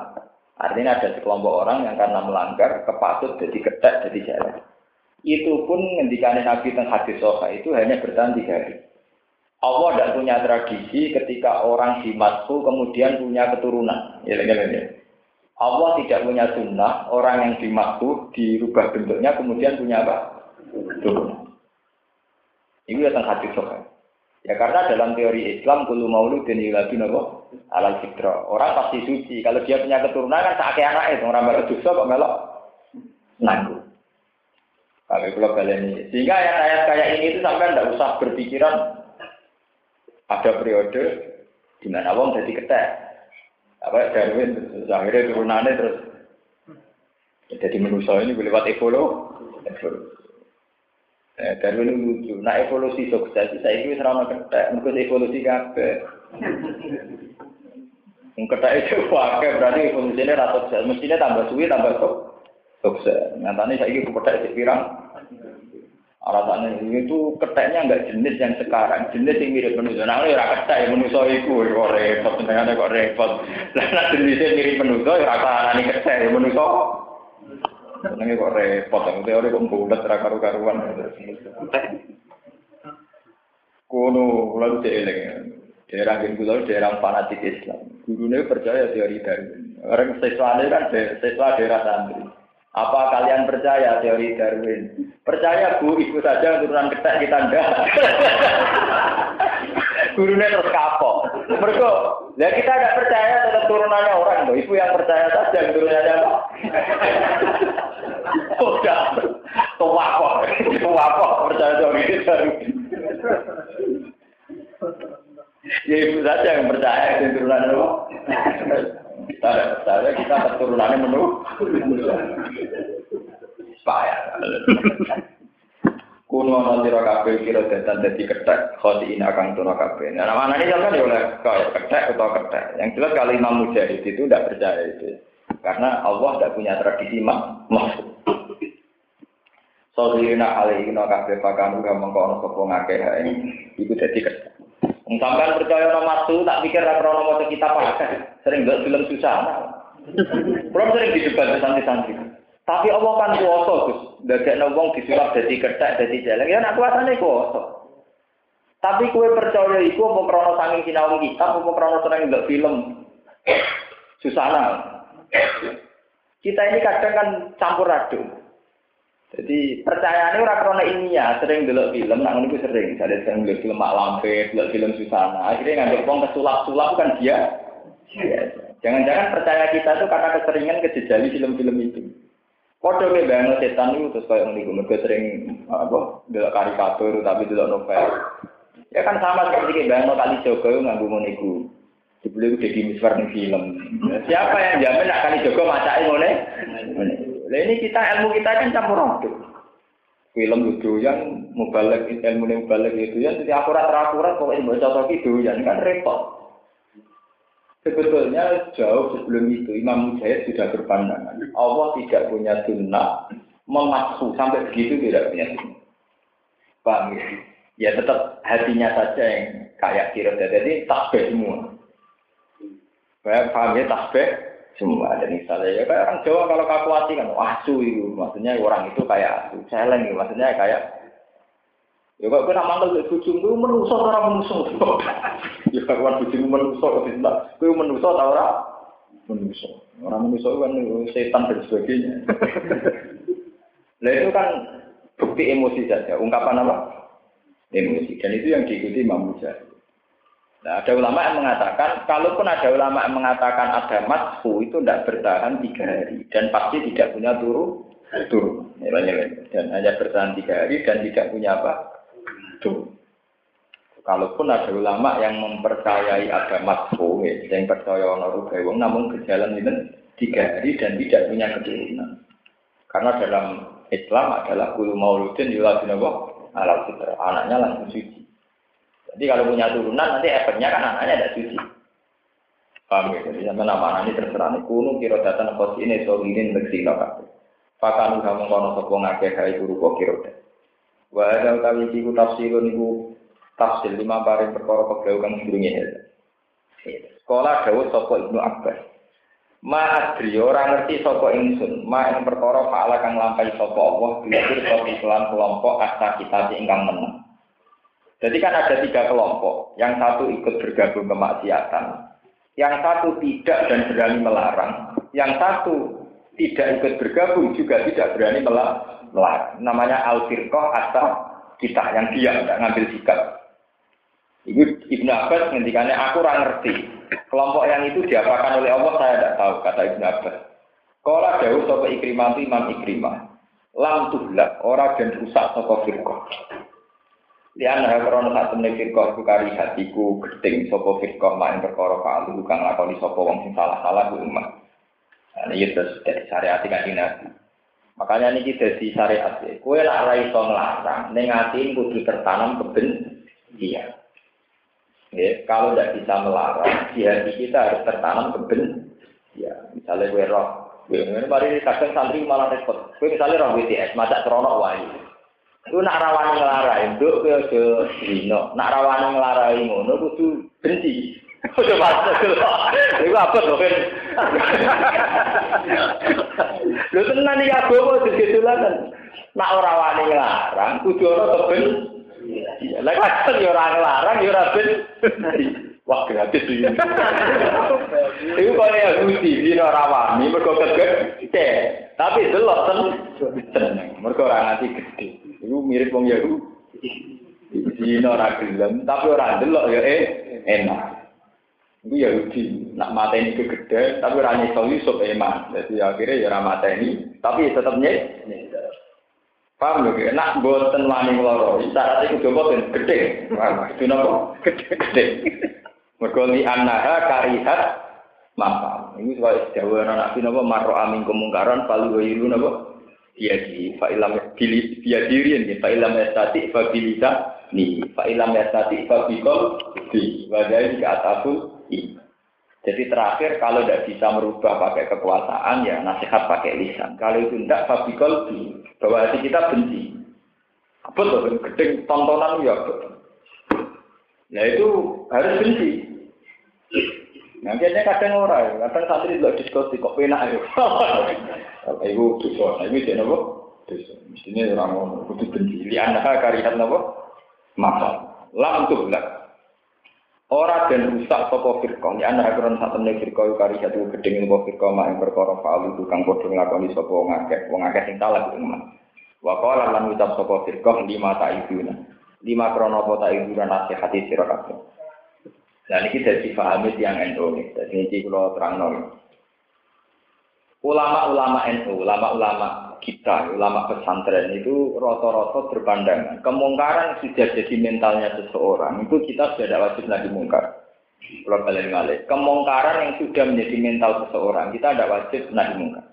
S1: Artinya ada sekelompok orang yang karena melanggar kepatut jadi ketek jadi jalan. Itu pun ngendikan Nabi tentang hadis soha itu hanya bertahan tiga hari. Allah tidak punya tradisi ketika orang dimasku kemudian punya keturunan. Ya, ya, ya. Allah tidak punya sunnah orang yang dimasku dirubah bentuknya kemudian punya apa? Keturunan. Ini tentang hadis soha. Ya karena dalam teori Islam kulu mauludin yuladu nabo alal fitra. Orang pasti suci. Kalau dia punya keturunan kan sakit anak itu orang baru dosa kok melok nanggu. Kalau kalian ini, sehingga ayat-ayat kayak ini itu sampai tidak usah berpikiran ada periode di mana wong jadi ketek. Apa Darwin akhirnya turunannya terus jadi manusia ini lewat evolusi. Eh, Darwin lucu. Nah evolusi sukses, saya ini serama ketek, mungkin evolusi kabeh. Ketek itu pakai berarti evolusinya rata sukses. Mestinya tambah suwi, tambah sukses. Nyatanya saya ini ketek itu pirang. Alasannya itu keteknya enggak jenis yang sekarang, jenis yang mirip manusia. Nah, ini rakyat ketek, manusia itu kok repot, sebenarnya kok repot. Nah, jenisnya mirip manusia, ya rasa ini ketek, manusia Senengnya kok repot, yang teori kok bulat karu-karuan. Kuno, lalu dieling. Daerah yang gue daerah fanatik Islam. Gurunya percaya teori Darwin. Orang siswa kan siswa daerah santri. Apa kalian percaya teori Darwin? Percaya bu, ikut saja turunan ketek kita enggak. Gurunya terus kapok. Mereka, ya kita tidak percaya tetap turunannya orang loh. Ibu yang percaya saja turunannya apa? Udah, tua kok, tua kok percaya Darwin. Ya ibu saja yang percaya itu turunannya apa? Kita ada percaya kita keturunannya menu. Payah. Kuno sira kabeh kira datan dadi kethek, khotiin akan tuna kabeh. Nah, mana ini kan ya oleh kayak kethek atau kethek. Yang jelas kalau Imam Mujahid itu tidak percaya itu. Karena Allah tidak punya tradisi mak maksud. Sodirina alaihi no kabeh pakanu ga mengko ana sapa ngakeh ing iku dadi kethek. Wong percaya ana maksud tak pikir ra krono maca kitab akeh. Sering ndelok film susah. Belum sering didebat santri-santri. Tapi Allah kan kuasa, Gus. Dadekno wong disulap dadi kethek, dadi jelek. Ya nak kuasane kuasa. Tapi kue percaya iku apa krana saking sinau kitab apa krana seneng ndelok film. Susana. Kita ini kadang kan campur aduk. Jadi percayaan ora krana ilmiah, sering delok film, nak ngono sering. Jadi sering delok film Mak Lampir, delok film Susana. Akhirnya nganggep wong kesulap-sulap kan dia. Jangan-jangan percaya kita tuh karena keseringan kejejali film-film itu. Padha ke bayang setan itu terus kayak ngene mergo sering apa delok karikatur tapi delok novel. Ya kan sama seperti kayak bayang kali Joko nganggo ngono iku. Dibeli jadi miswar ning film. Siapa yang jamin nak kali Joko macake ngene? Lah ini kita ilmu kita kan campur aduk. Film itu yang mubalek ilmu mubalek itu yang jadi akurat akurat pokoknya baca cocok itu yang kan repot. Sebetulnya jauh sebelum itu Imam Mujahid sudah berpandangan Allah tidak punya sunnah memaksu sampai begitu tidak punya sunnah. Paham ya? Ya tetap hatinya saja yang kayak kira jadi tasbih semua. Paham ya tasbih semua. Dan misalnya ya kayak orang Jawa kalau kalkulasi kan asu itu maksudnya orang itu kayak asu. Celeng maksudnya kayak Ya kok kena mantel lek bojomu kuwi menungso ora menungso. Ya kawan menungso kok tidak. Kuwi menungso ta ora? Menungso. Ora menungso kan setan dan sebagainya. Lah itu kan bukti emosi saja, ungkapan apa? Emosi. Dan itu yang diikuti Imam Mujahid. Nah, ada ulama yang mengatakan, kalaupun ada ulama yang mengatakan ada matfu itu tidak bertahan tiga hari dan pasti tidak punya turu turun. Dan hanya bertahan tiga hari dan tidak punya apa? itu. Kalaupun ada ulama yang mempercayai ada matfu, ya, yang percaya orang wong namun berjalan ini tiga hari dan tidak punya keturunan. Karena dalam Islam adalah guru mauludin yuladun Allah alal. Anaknya langsung suci. Jadi kalau punya turunan nanti efeknya kan anaknya ada suci. Paham ya? Jadi sama nama ini terserah. Kuno kiro datang kos ini solinin bersih kabeh. Pakanu kamu kono sopong ngakeh hai guru kok kiro Wa ada utawi iki ku tafsirun iku tafsir lima bareng perkara pegawai kang ya. Sekolah dawuh sapa Ibnu Abbas. Ma adri ora ngerti sapa ingsun, ma ing perkara faala kang lampahi sapa Allah diukur sapa iklan kelompok asta kita ingkang menang. Jadi kan ada tiga kelompok, yang satu ikut bergabung kemaksiatan, yang satu tidak dan berani melarang, yang satu tidak ikut bergabung juga tidak berani melarang namanya al firqah atau kita yang diam tidak ngambil sikap. Ibu Ibnu Abbas ngendikannya aku kurang ngerti. Kelompok yang itu diapakan oleh Allah saya tidak tahu kata Ibnu Abbas. Kalau jauh sopo ikrimah itu imam ikrimah. Lam tuhlah orang dan rusak sopo firqah. Lian ha krono sak temne firqah kari hatiku gedeng sopo firqah main perkara kalu kang lakoni sopo wong sing salah-salah ku umat. Nah, ini terus dari syariat kanjeng Nabi. Makanya ini jadi syariat. Kue lah rai iso ngelarang, ning kudu tertanam kebencian. Ya, kalau tidak bisa melarang, di hati kita harus tertanam keben. Ya, misalnya kue roh, kue mari kadang santri malah repot. Kue misalnya roh WTS, masa cerono wae. Itu nak rawani ngelarang, itu kue aja dino. Nak rawani ngelarai ngono, kudu benci. Udah masuk Itu apa tuh kan? Lu tenan iki agama digedulaken. Nak ora wani nglarang, kudu ana teben. Lah kadang ya ora nglarang ya ora ben. Wah gratis iki. Iku kaya Yahudi, dino ora wani mergo kegede. Tapi delok seneng, mergo ora nganti gede. Iku mirip wong Yahudi. Dino ora gelem, tapi ora delok ya eh enak. Itu Yahudi, nak mata ini kegede, tapi rani nyesel Yusuf eman. Jadi akhirnya ya mata ini, tapi tetap nyet. Paham lho, nak boten wani ngeloro, syarat itu coba boten gede. Itu nopo? Gede. Mergo li annaha karihat maka. Ini sebagai jawa anak nabi nopo marro amin kemungkaran palu wayilu nopo. Iya di fa'ilam bili biya diri ini fa ilam yastati fa bilisa ni fa ilam yastati fa bikol di wadai ke atafu jadi terakhir kalau tidak bisa merubah pakai kekuasaan ya nasihat pakai lisan. Kalau itu tidak fabikol di bahwa hati kita benci. Betul, gedeng tontonan ya betul. Nah itu harus benci. Nanti kadang orang, kadang santri tidak diskusi kok penak ya. Ibu dosa, ibu jadi Dosa. Mestinya orang mau butuh benci. Li anda karihat apa? Maka. Langsung lah. Ora dan rusak sapa firqa ya ana akron sak temne firqa kari satu gedeng sapa firqa mak ing perkara falu tukang padha nglakoni sapa wong akeh wong akeh sing salah kuwi man wa qala lan ucap sapa firqa lima ta'ibuna lima krono apa ta'ibuna nasihati sira kabeh dan ini dari pahami yang NU jadi ini kalau terang ulama-ulama NU ulama-ulama kita, ulama pesantren itu roto-roto berpandangan. Kemungkaran sudah jadi mentalnya seseorang, itu kita sudah tidak wajib lagi mungkar. Kemungkaran yang sudah menjadi mental seseorang, kita tidak wajib lagi mungkar.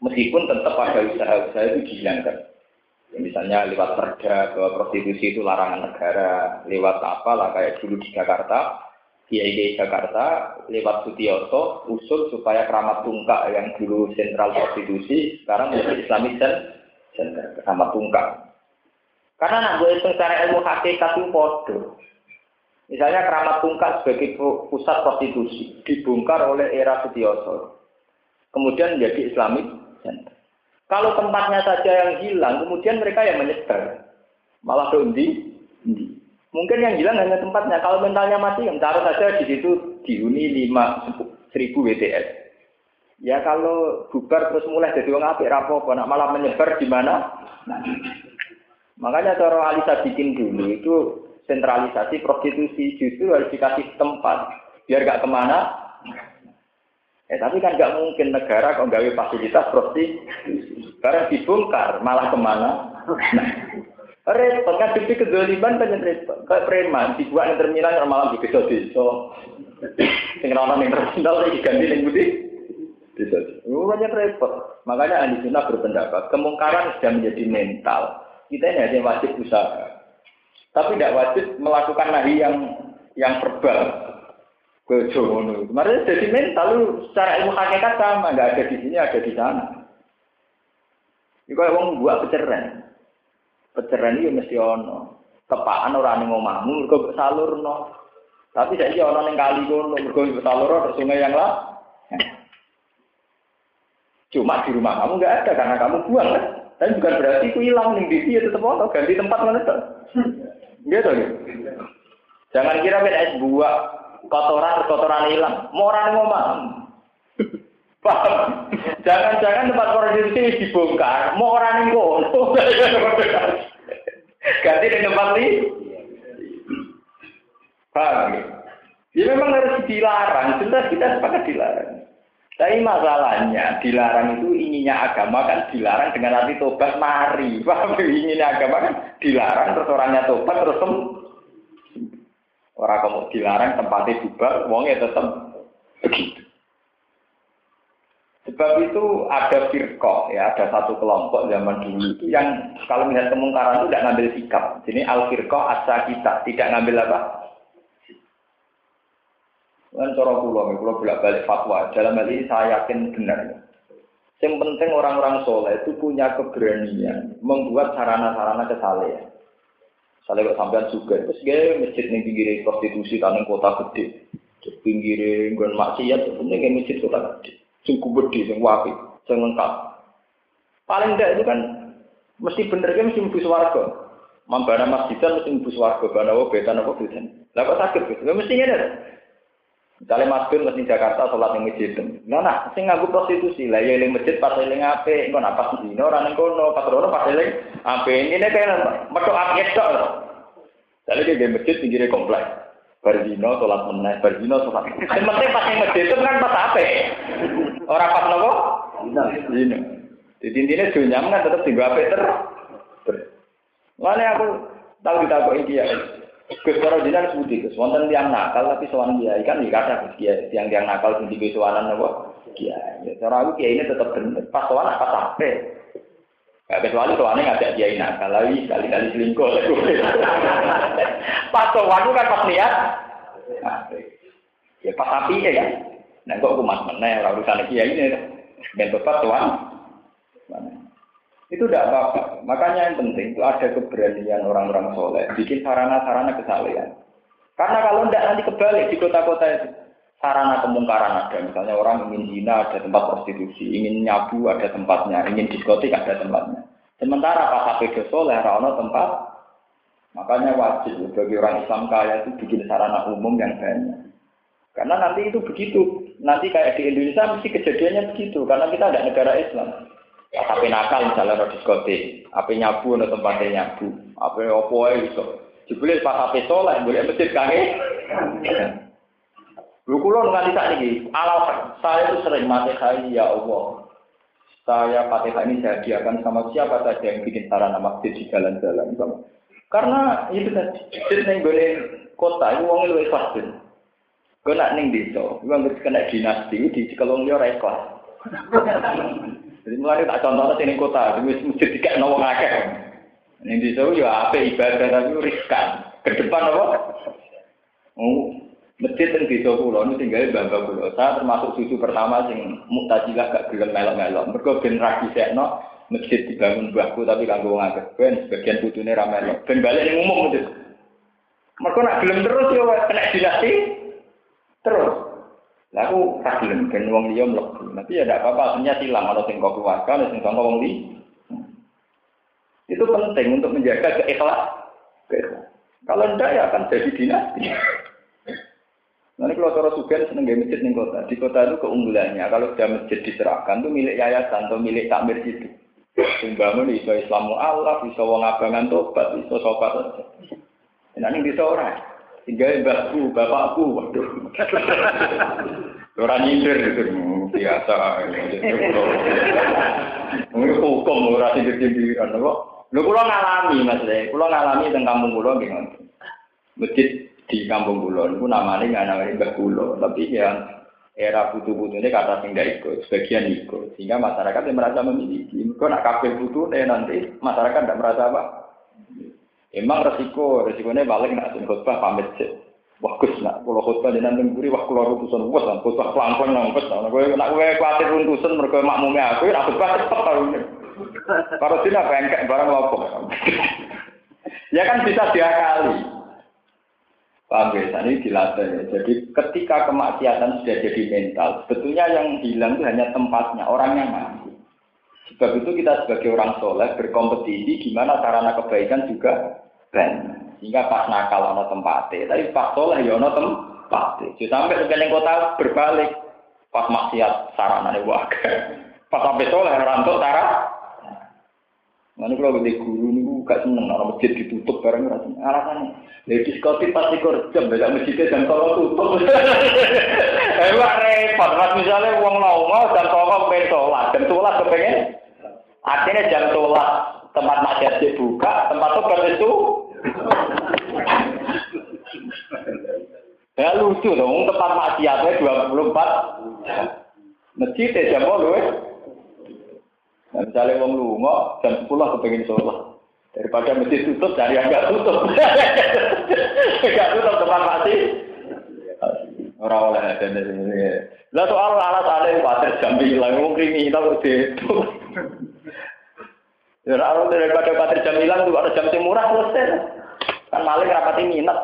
S1: Meskipun tetap ada usaha-usaha itu dihilangkan. Ya, misalnya lewat perda bahwa prostitusi itu larangan negara, lewat apa lah kayak dulu di Jakarta, Kiai Jakarta lewat Sutioso usul supaya keramat tungkak yang dulu sentral prostitusi sekarang menjadi Islamic Center keramat tungkak. Karena nak gue secara ilmu hakikat itu bodoh. Misalnya keramat tungkak sebagai pusat prostitusi dibongkar oleh era Sutioso. Kemudian menjadi Islamic Center. Kalau tempatnya saja yang hilang, kemudian mereka yang menyebar. Malah dondi, Mungkin yang hilang hanya tempatnya. Kalau mentalnya mati, yang taruh saja di situ dihuni lima seribu WTS. Ya kalau bubar terus mulai jadi orang apik rapopo, nak malah menyebar di mana? Nah, makanya cara Alisa bikin dulu itu sentralisasi prostitusi justru harus dikasih tempat biar gak ke mana. Eh tapi kan gak mungkin negara kalau gawe fasilitas prostitusi. Karena dibongkar malah ke mana? Nah, Repot kan bukti kedoliman banyak repot. Kayak preman dibuat yang terminal malam di desa desa. Sing rono ning terminal lagi ganti ning budi. Desa. Itu banyak repot. Makanya ahli sunnah berpendapat kemungkaran sudah menjadi mental. Kita ini hanya wajib usaha. Tapi tidak wajib melakukan nahi yang yang verbal. Kejono. Kemarin jadi mental lu secara ilmu hakikat sama, nggak ada di sini, ada di sana. Ini kalau buat peceraian. Peceraian itu mesti ono. Tepaan orang yang ngomahmu, mereka salurno. Tapi saya ono yang kali kono, mereka salur terus sungai yang lah. Cuma di rumah kamu nggak ada karena kamu buang kan. Tapi bukan berarti itu hilang nih di dia tetap ono, ganti tempat mana tuh. Gitu ya. Jangan kira beda es buah kotoran kotoran hilang. Mau orang ngomong. Jangan-jangan tempat prostitusi dibongkar, mau orang kono. Ganti di tempat ini. Paham? Ya memang harus dilarang, jelas kita sepakat dilarang. Tapi masalahnya dilarang itu inginnya agama kan dilarang dengan arti tobat mari. Paham? Inginnya agama kan dilarang terus orangnya tobat terus sem Orang kamu dilarang tempatnya bubar, wongnya tetap begitu. Sebab itu ada firqah, ya, ada satu kelompok zaman dulu itu yang kalau melihat kemungkaran itu tidak ngambil sikap. Jadi al firqah asa kita, tidak ngambil apa? Kan cara pulau, pulau bolak balik fatwa. Dalam hal ini saya yakin benar. Yang penting orang-orang soleh itu punya keberanian membuat sarana-sarana kesalehan. Misalnya kok sampean juga, terus dia masjid nih pinggir prostitusi tanah kota gede, pinggir gue maksiat, penting masjid kota gede sing gede, sing wapi, sing lengkap. Paling tidak itu kan mesti bener kan mesti mlebu swarga. Mambana masjidan mesti mlebu swarga, bana wa betan apa betan. Lah kok sakit gitu? Mesti ngene. Misalnya masjid mesti Jakarta sholat di masjid. Nah, nah, sing nganggo prostitusi lah ya eling masjid pas eling ape, engko nak pas dino ora ning kono, pas ora pas eling ape. Ini kayak metu api tok. Lalu dia di masjid pinggirnya kompleks. Bardino sholat meneh, Bardino sholat. Yang penting pas yang itu kan pas apa? Orang pas nopo? Dino. Di intinya dunia kan tetap di apa terus. Mana aku tahu kita kok ini ya. Gus para jinan sebuti Gus, wonten tiang nakal tapi sowan dia ikan di kata Gus Kiai, tiang tiang nakal di sowanan apa? Kiai. Ya cara aku Kiai ini tetap bener. Pas sowan apa sampai? Gak kecuali tuane ngajak dia nakal lagi kali-kali selingkuh. pas sowan kan pas niat. Ya pas api ya. Nah kok kumat meneh ora urusan kiai ini. Ben tepat tuan. Itu tidak apa-apa. Makanya yang penting itu ada keberanian orang-orang soleh. Bikin sarana-sarana kesalehan. Karena kalau tidak nanti kebalik di kota-kota itu. Sarana kemungkaran ada. Misalnya orang ingin zina ada tempat prostitusi. Ingin nyabu ada tempatnya. Ingin diskotik ada tempatnya. Sementara pas HP soleh, rano tempat. Makanya wajib bagi orang Islam kaya itu bikin sarana umum yang banyak. Karena nanti itu begitu. Nanti kayak di Indonesia mesti kejadiannya begitu. Karena kita ada negara Islam. HP nakal misalnya ada diskotik, HP nyabu ada tempatnya nyabu, HP opo itu. Jebule pas HP soleh boleh masjid kange. Lu kulo nganti sak niki, ala saya itu sering mati hai ya Allah. Saya Fatihah ini saya hadiahkan sama siapa saja yang bikin sarana masjid di jalan-jalan. Karena itu masjid yang boleh kota, itu uangnya lebih. Gue nak ning desa, uang kena dinasti di sekolong dia ikhlas. Jadi mulai tak contohnya sini kota, di masjid tiga nawang akeh. Di sana ya apa ibadah tapi riskan. Ke depan apa? Oh, masjid yang di pulau ini tinggal bangga pulau. Saya termasuk cucu pertama sing mutajilah gak gelem melok-melok. Mereka generasi sekno masjid dibangun bahku tapi kanggo wong akeh. Ben sebagian putune ra melok. Ben balik ning umum itu. Mereka nak gelem terus ya kena dinasti terus. Lah aku tak gelem ben wong liya mlebu. Tapi ya tidak apa-apa, artinya silang ana sing kok keluarga, ana sing sangka wong. Itu penting untuk menjaga keikhlasan. Kalau tidak ya akan jadi dinasti. Nanti kalau cara sugen seneng gaya masjid di kota. Di kota itu keunggulannya. Kalau sudah masjid diserahkan itu milik yayasan atau milik takmir situ. Sumbangun iso Islamu Allah, iso wong abangan tobat, sopat saja. Nah ini bisa orang. Tinggal mbakku, bapakku, waduh. Orang nyindir itu biasa. Ini hukum orang sindir-sindiran. Lu kulo ngalami mas kulo ngalami tentang kampung gimana? Masjid di kampung kulo, itu namanya nggak namanya mbak kulo, tapi yang era butuh-butuh ini kata sing ikut, sebagian ikut, sehingga masyarakat yang merasa memiliki. Kau nak kafir butuh nanti masyarakat tidak merasa apa. Emang resiko, resikonya balik nak sing khutbah pamit sih. Wah Gus nak kalau khutbah di nanti buri wah kalau runtusan wah lah khutbah pelan-pelan nang Gus. Nak gue nak gue khawatir runtusan mereka makmumnya aku, nak khutbah cepet tahu. Kalau tidak bengkek barang lopo. ya kan bisa diakali. Paham ya? Ini dilatih. Ya. Jadi ketika kemaksiatan sudah jadi mental, sebetulnya yang hilang itu hanya tempatnya, orangnya mati. Sebab itu kita sebagai orang soleh berkompetisi gimana sarana kebaikan juga banyak. Sehingga pas nakal ono tempatnya, tapi pas soleh ya ono tempatnya. Jadi sampai sekarang kota berbalik, pas maksiat sarana waga. Pas sampai soleh rantau tara. Nanti kalau gede guru gak seneng, orang masjid ditutup bareng rasanya. Alasannya, ya diskotik pasti jam, beda masjidnya jam tolong tutup. Eh, repot, mas misalnya uang mau jam tolong pengen sholat, jam sholat kepengen. Artinya jam sholat tempat maksiat dibuka, tempat tobat itu Ya lucu dong, tempat maksiatnya 24 masjid ya jam ya. Nah, misalnya wong lunga jam 10 kepengen sholat. Daripada masjid tutup, cari yang gak tutup. gak tutup tempat mati. Orang oleh ada ini. Lah soal alat ada yang pater jam bilang, wong kriminal itu. Ya, kalau daripada pater jam bilang, tuh ada jam murah selesai. Kan maling rapati minat.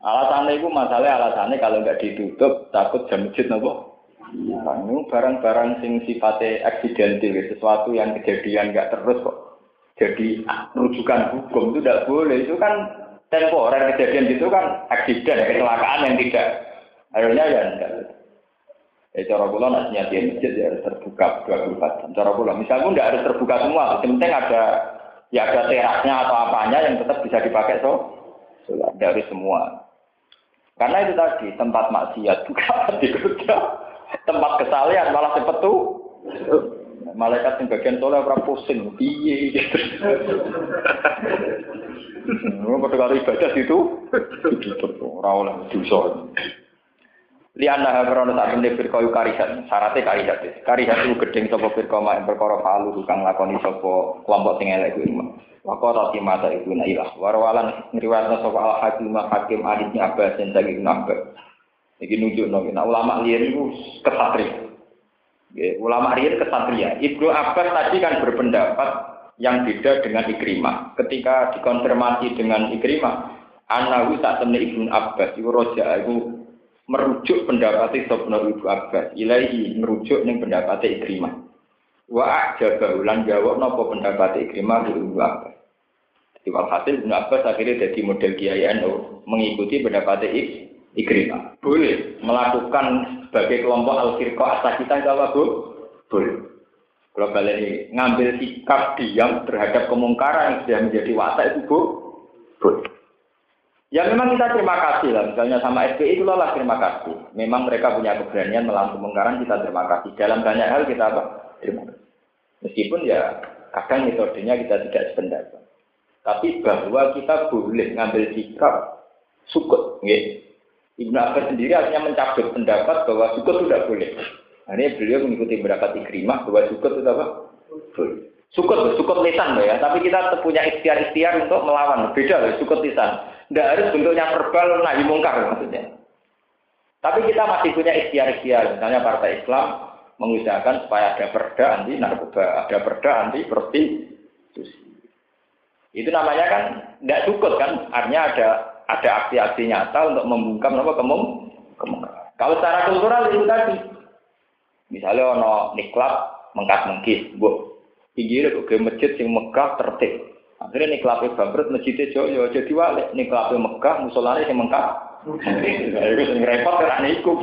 S1: Alasannya itu masalah alasannya kalau nggak ditutup takut jam masjid nopo. Ini barang-barang sing sifatnya eksidental, sesuatu yang kejadian nggak terus kok. Jadi rujukan hukum itu tidak boleh. Itu kan temporer kejadian itu kan aksiden, kecelakaan yang tidak. Akhirnya ya enggak. Ya cara kula nak nyatiin masjid ya harus terbuka 24 jam. Cara kula misalnya enggak harus terbuka semua, yang penting ada ya ada terasnya atau apanya yang tetap bisa dipakai so dari semua. Karena itu tadi tempat maksiat bukan di kerja, tempat kesalahan malah cepet tuh. Malaikat yang bagian soleh ora pusing, piye gitu. Pada kali ibadah itu, itu ora oleh dosa. Liana krono sak temne firqa karihat, syaratnya karihat. Karihat itu gedeng sapa firqa mak perkara falu kang lakoni sapa kelompok sing elek kuwi. Maka rati mata ibu na ilah. Warwalan ngriwayatna sapa al hakim hakim Ali bin Abbas Sagi bin Abbas. Iki nunjukno nah, ulama liyan iku kesatria. Ulama riyen kesatria. Ibnu Abbas tadi kan berpendapat yang beda dengan Ikrimah. Ketika dikonfirmasi dengan Ikrimah, anahu tak temne Ibnu Abbas iku roja iku merujuk pendapat Sobno Ibu Abbas ilahi merujuk ning pendapat Ikrimah wa ajaba ulan jawab napa pendapat Ikrimah Ibu Abbas jadi walhasil Ibnu Abbas akhirnya jadi model Kiai NU mengikuti pendapat Ikrimah boleh melakukan sebagai kelompok al-firqah asal kita apa bu? boleh kalau kalian ngambil sikap diam terhadap kemungkaran yang sudah menjadi watak itu bu boleh Ya memang kita terima kasih lah, misalnya sama SPI itu lah terima kasih. Memang mereka punya keberanian melawan kemungkaran, kita terima kasih. Dalam banyak hal kita apa? Terima kasih. Meskipun ya kadang metodenya kita tidak sependapat. Tapi bahwa kita boleh ngambil sikap sukut. Ya. Ibnu Abbas sendiri akhirnya mencabut pendapat bahwa sukut tidak boleh. Nah, ini beliau mengikuti pendapat ikrimah bahwa sukut itu apa? Boleh. Sukut, sukut lisan ya. Tapi kita punya ikhtiar-ikhtiar untuk melawan. Beda loh, sukut lisan. Tidak harus bentuknya verbal nahi mungkar maksudnya. Tapi kita masih punya ikhtiar-ikhtiar. Misalnya Partai Islam mengusahakan supaya ada perda anti narkoba, ada perda anti prostitusi. Itu namanya kan tidak cukup kan, artinya ada ada aksi-aksi nyata untuk membungkam apa kemung kemungkaran. Kalau secara kultural itu tadi, misalnya ono niklap mengkas mengkis, bu, pinggir ke masjid yang megah tertib, Akhirnya nih kelape bangkrut masjidnya Joyo jadi walik nih kelape Mekah musolane yang Mekah. Itu sing repot kan niku.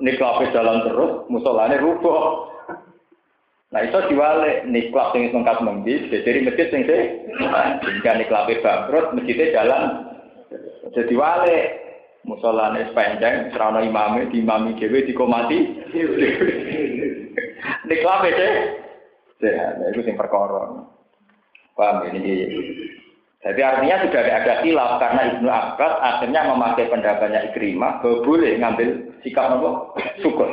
S1: Nih kelape jalan terus musolane rubuh. Nah itu diwalik nih kelap yang mengkat mengdi jadi masjid yang sih. Jika kelape bangkrut masjidnya jalan jadi walik musolane sepanjang serana imamnya di imami dewi dikomati. Nih kelape sih. Sehat, itu sing perkara. Paham ini? Jadi artinya sudah ada khilaf karena Ibnu Abbas akhirnya memakai pendapatnya Ikrimah bahwa boleh ngambil sikap apa? Syukur.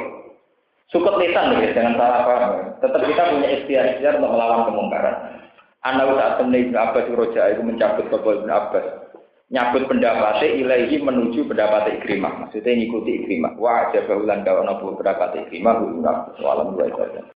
S1: Syukur lisan ya, jangan salah paham. Tetap kita punya ikhtiar-ikhtiar untuk melawan kemungkaran. Anak saat temen Ibnu Abbas Roja itu mencabut ke Ibnu Abbas. Nyabut pendapatnya ilahi menuju pendapat Ikrimah. Maksudnya ngikuti Ikrimah. Wah, aja bahulan kawan pendapat Ikrimah. Ibnu Abbas. Walam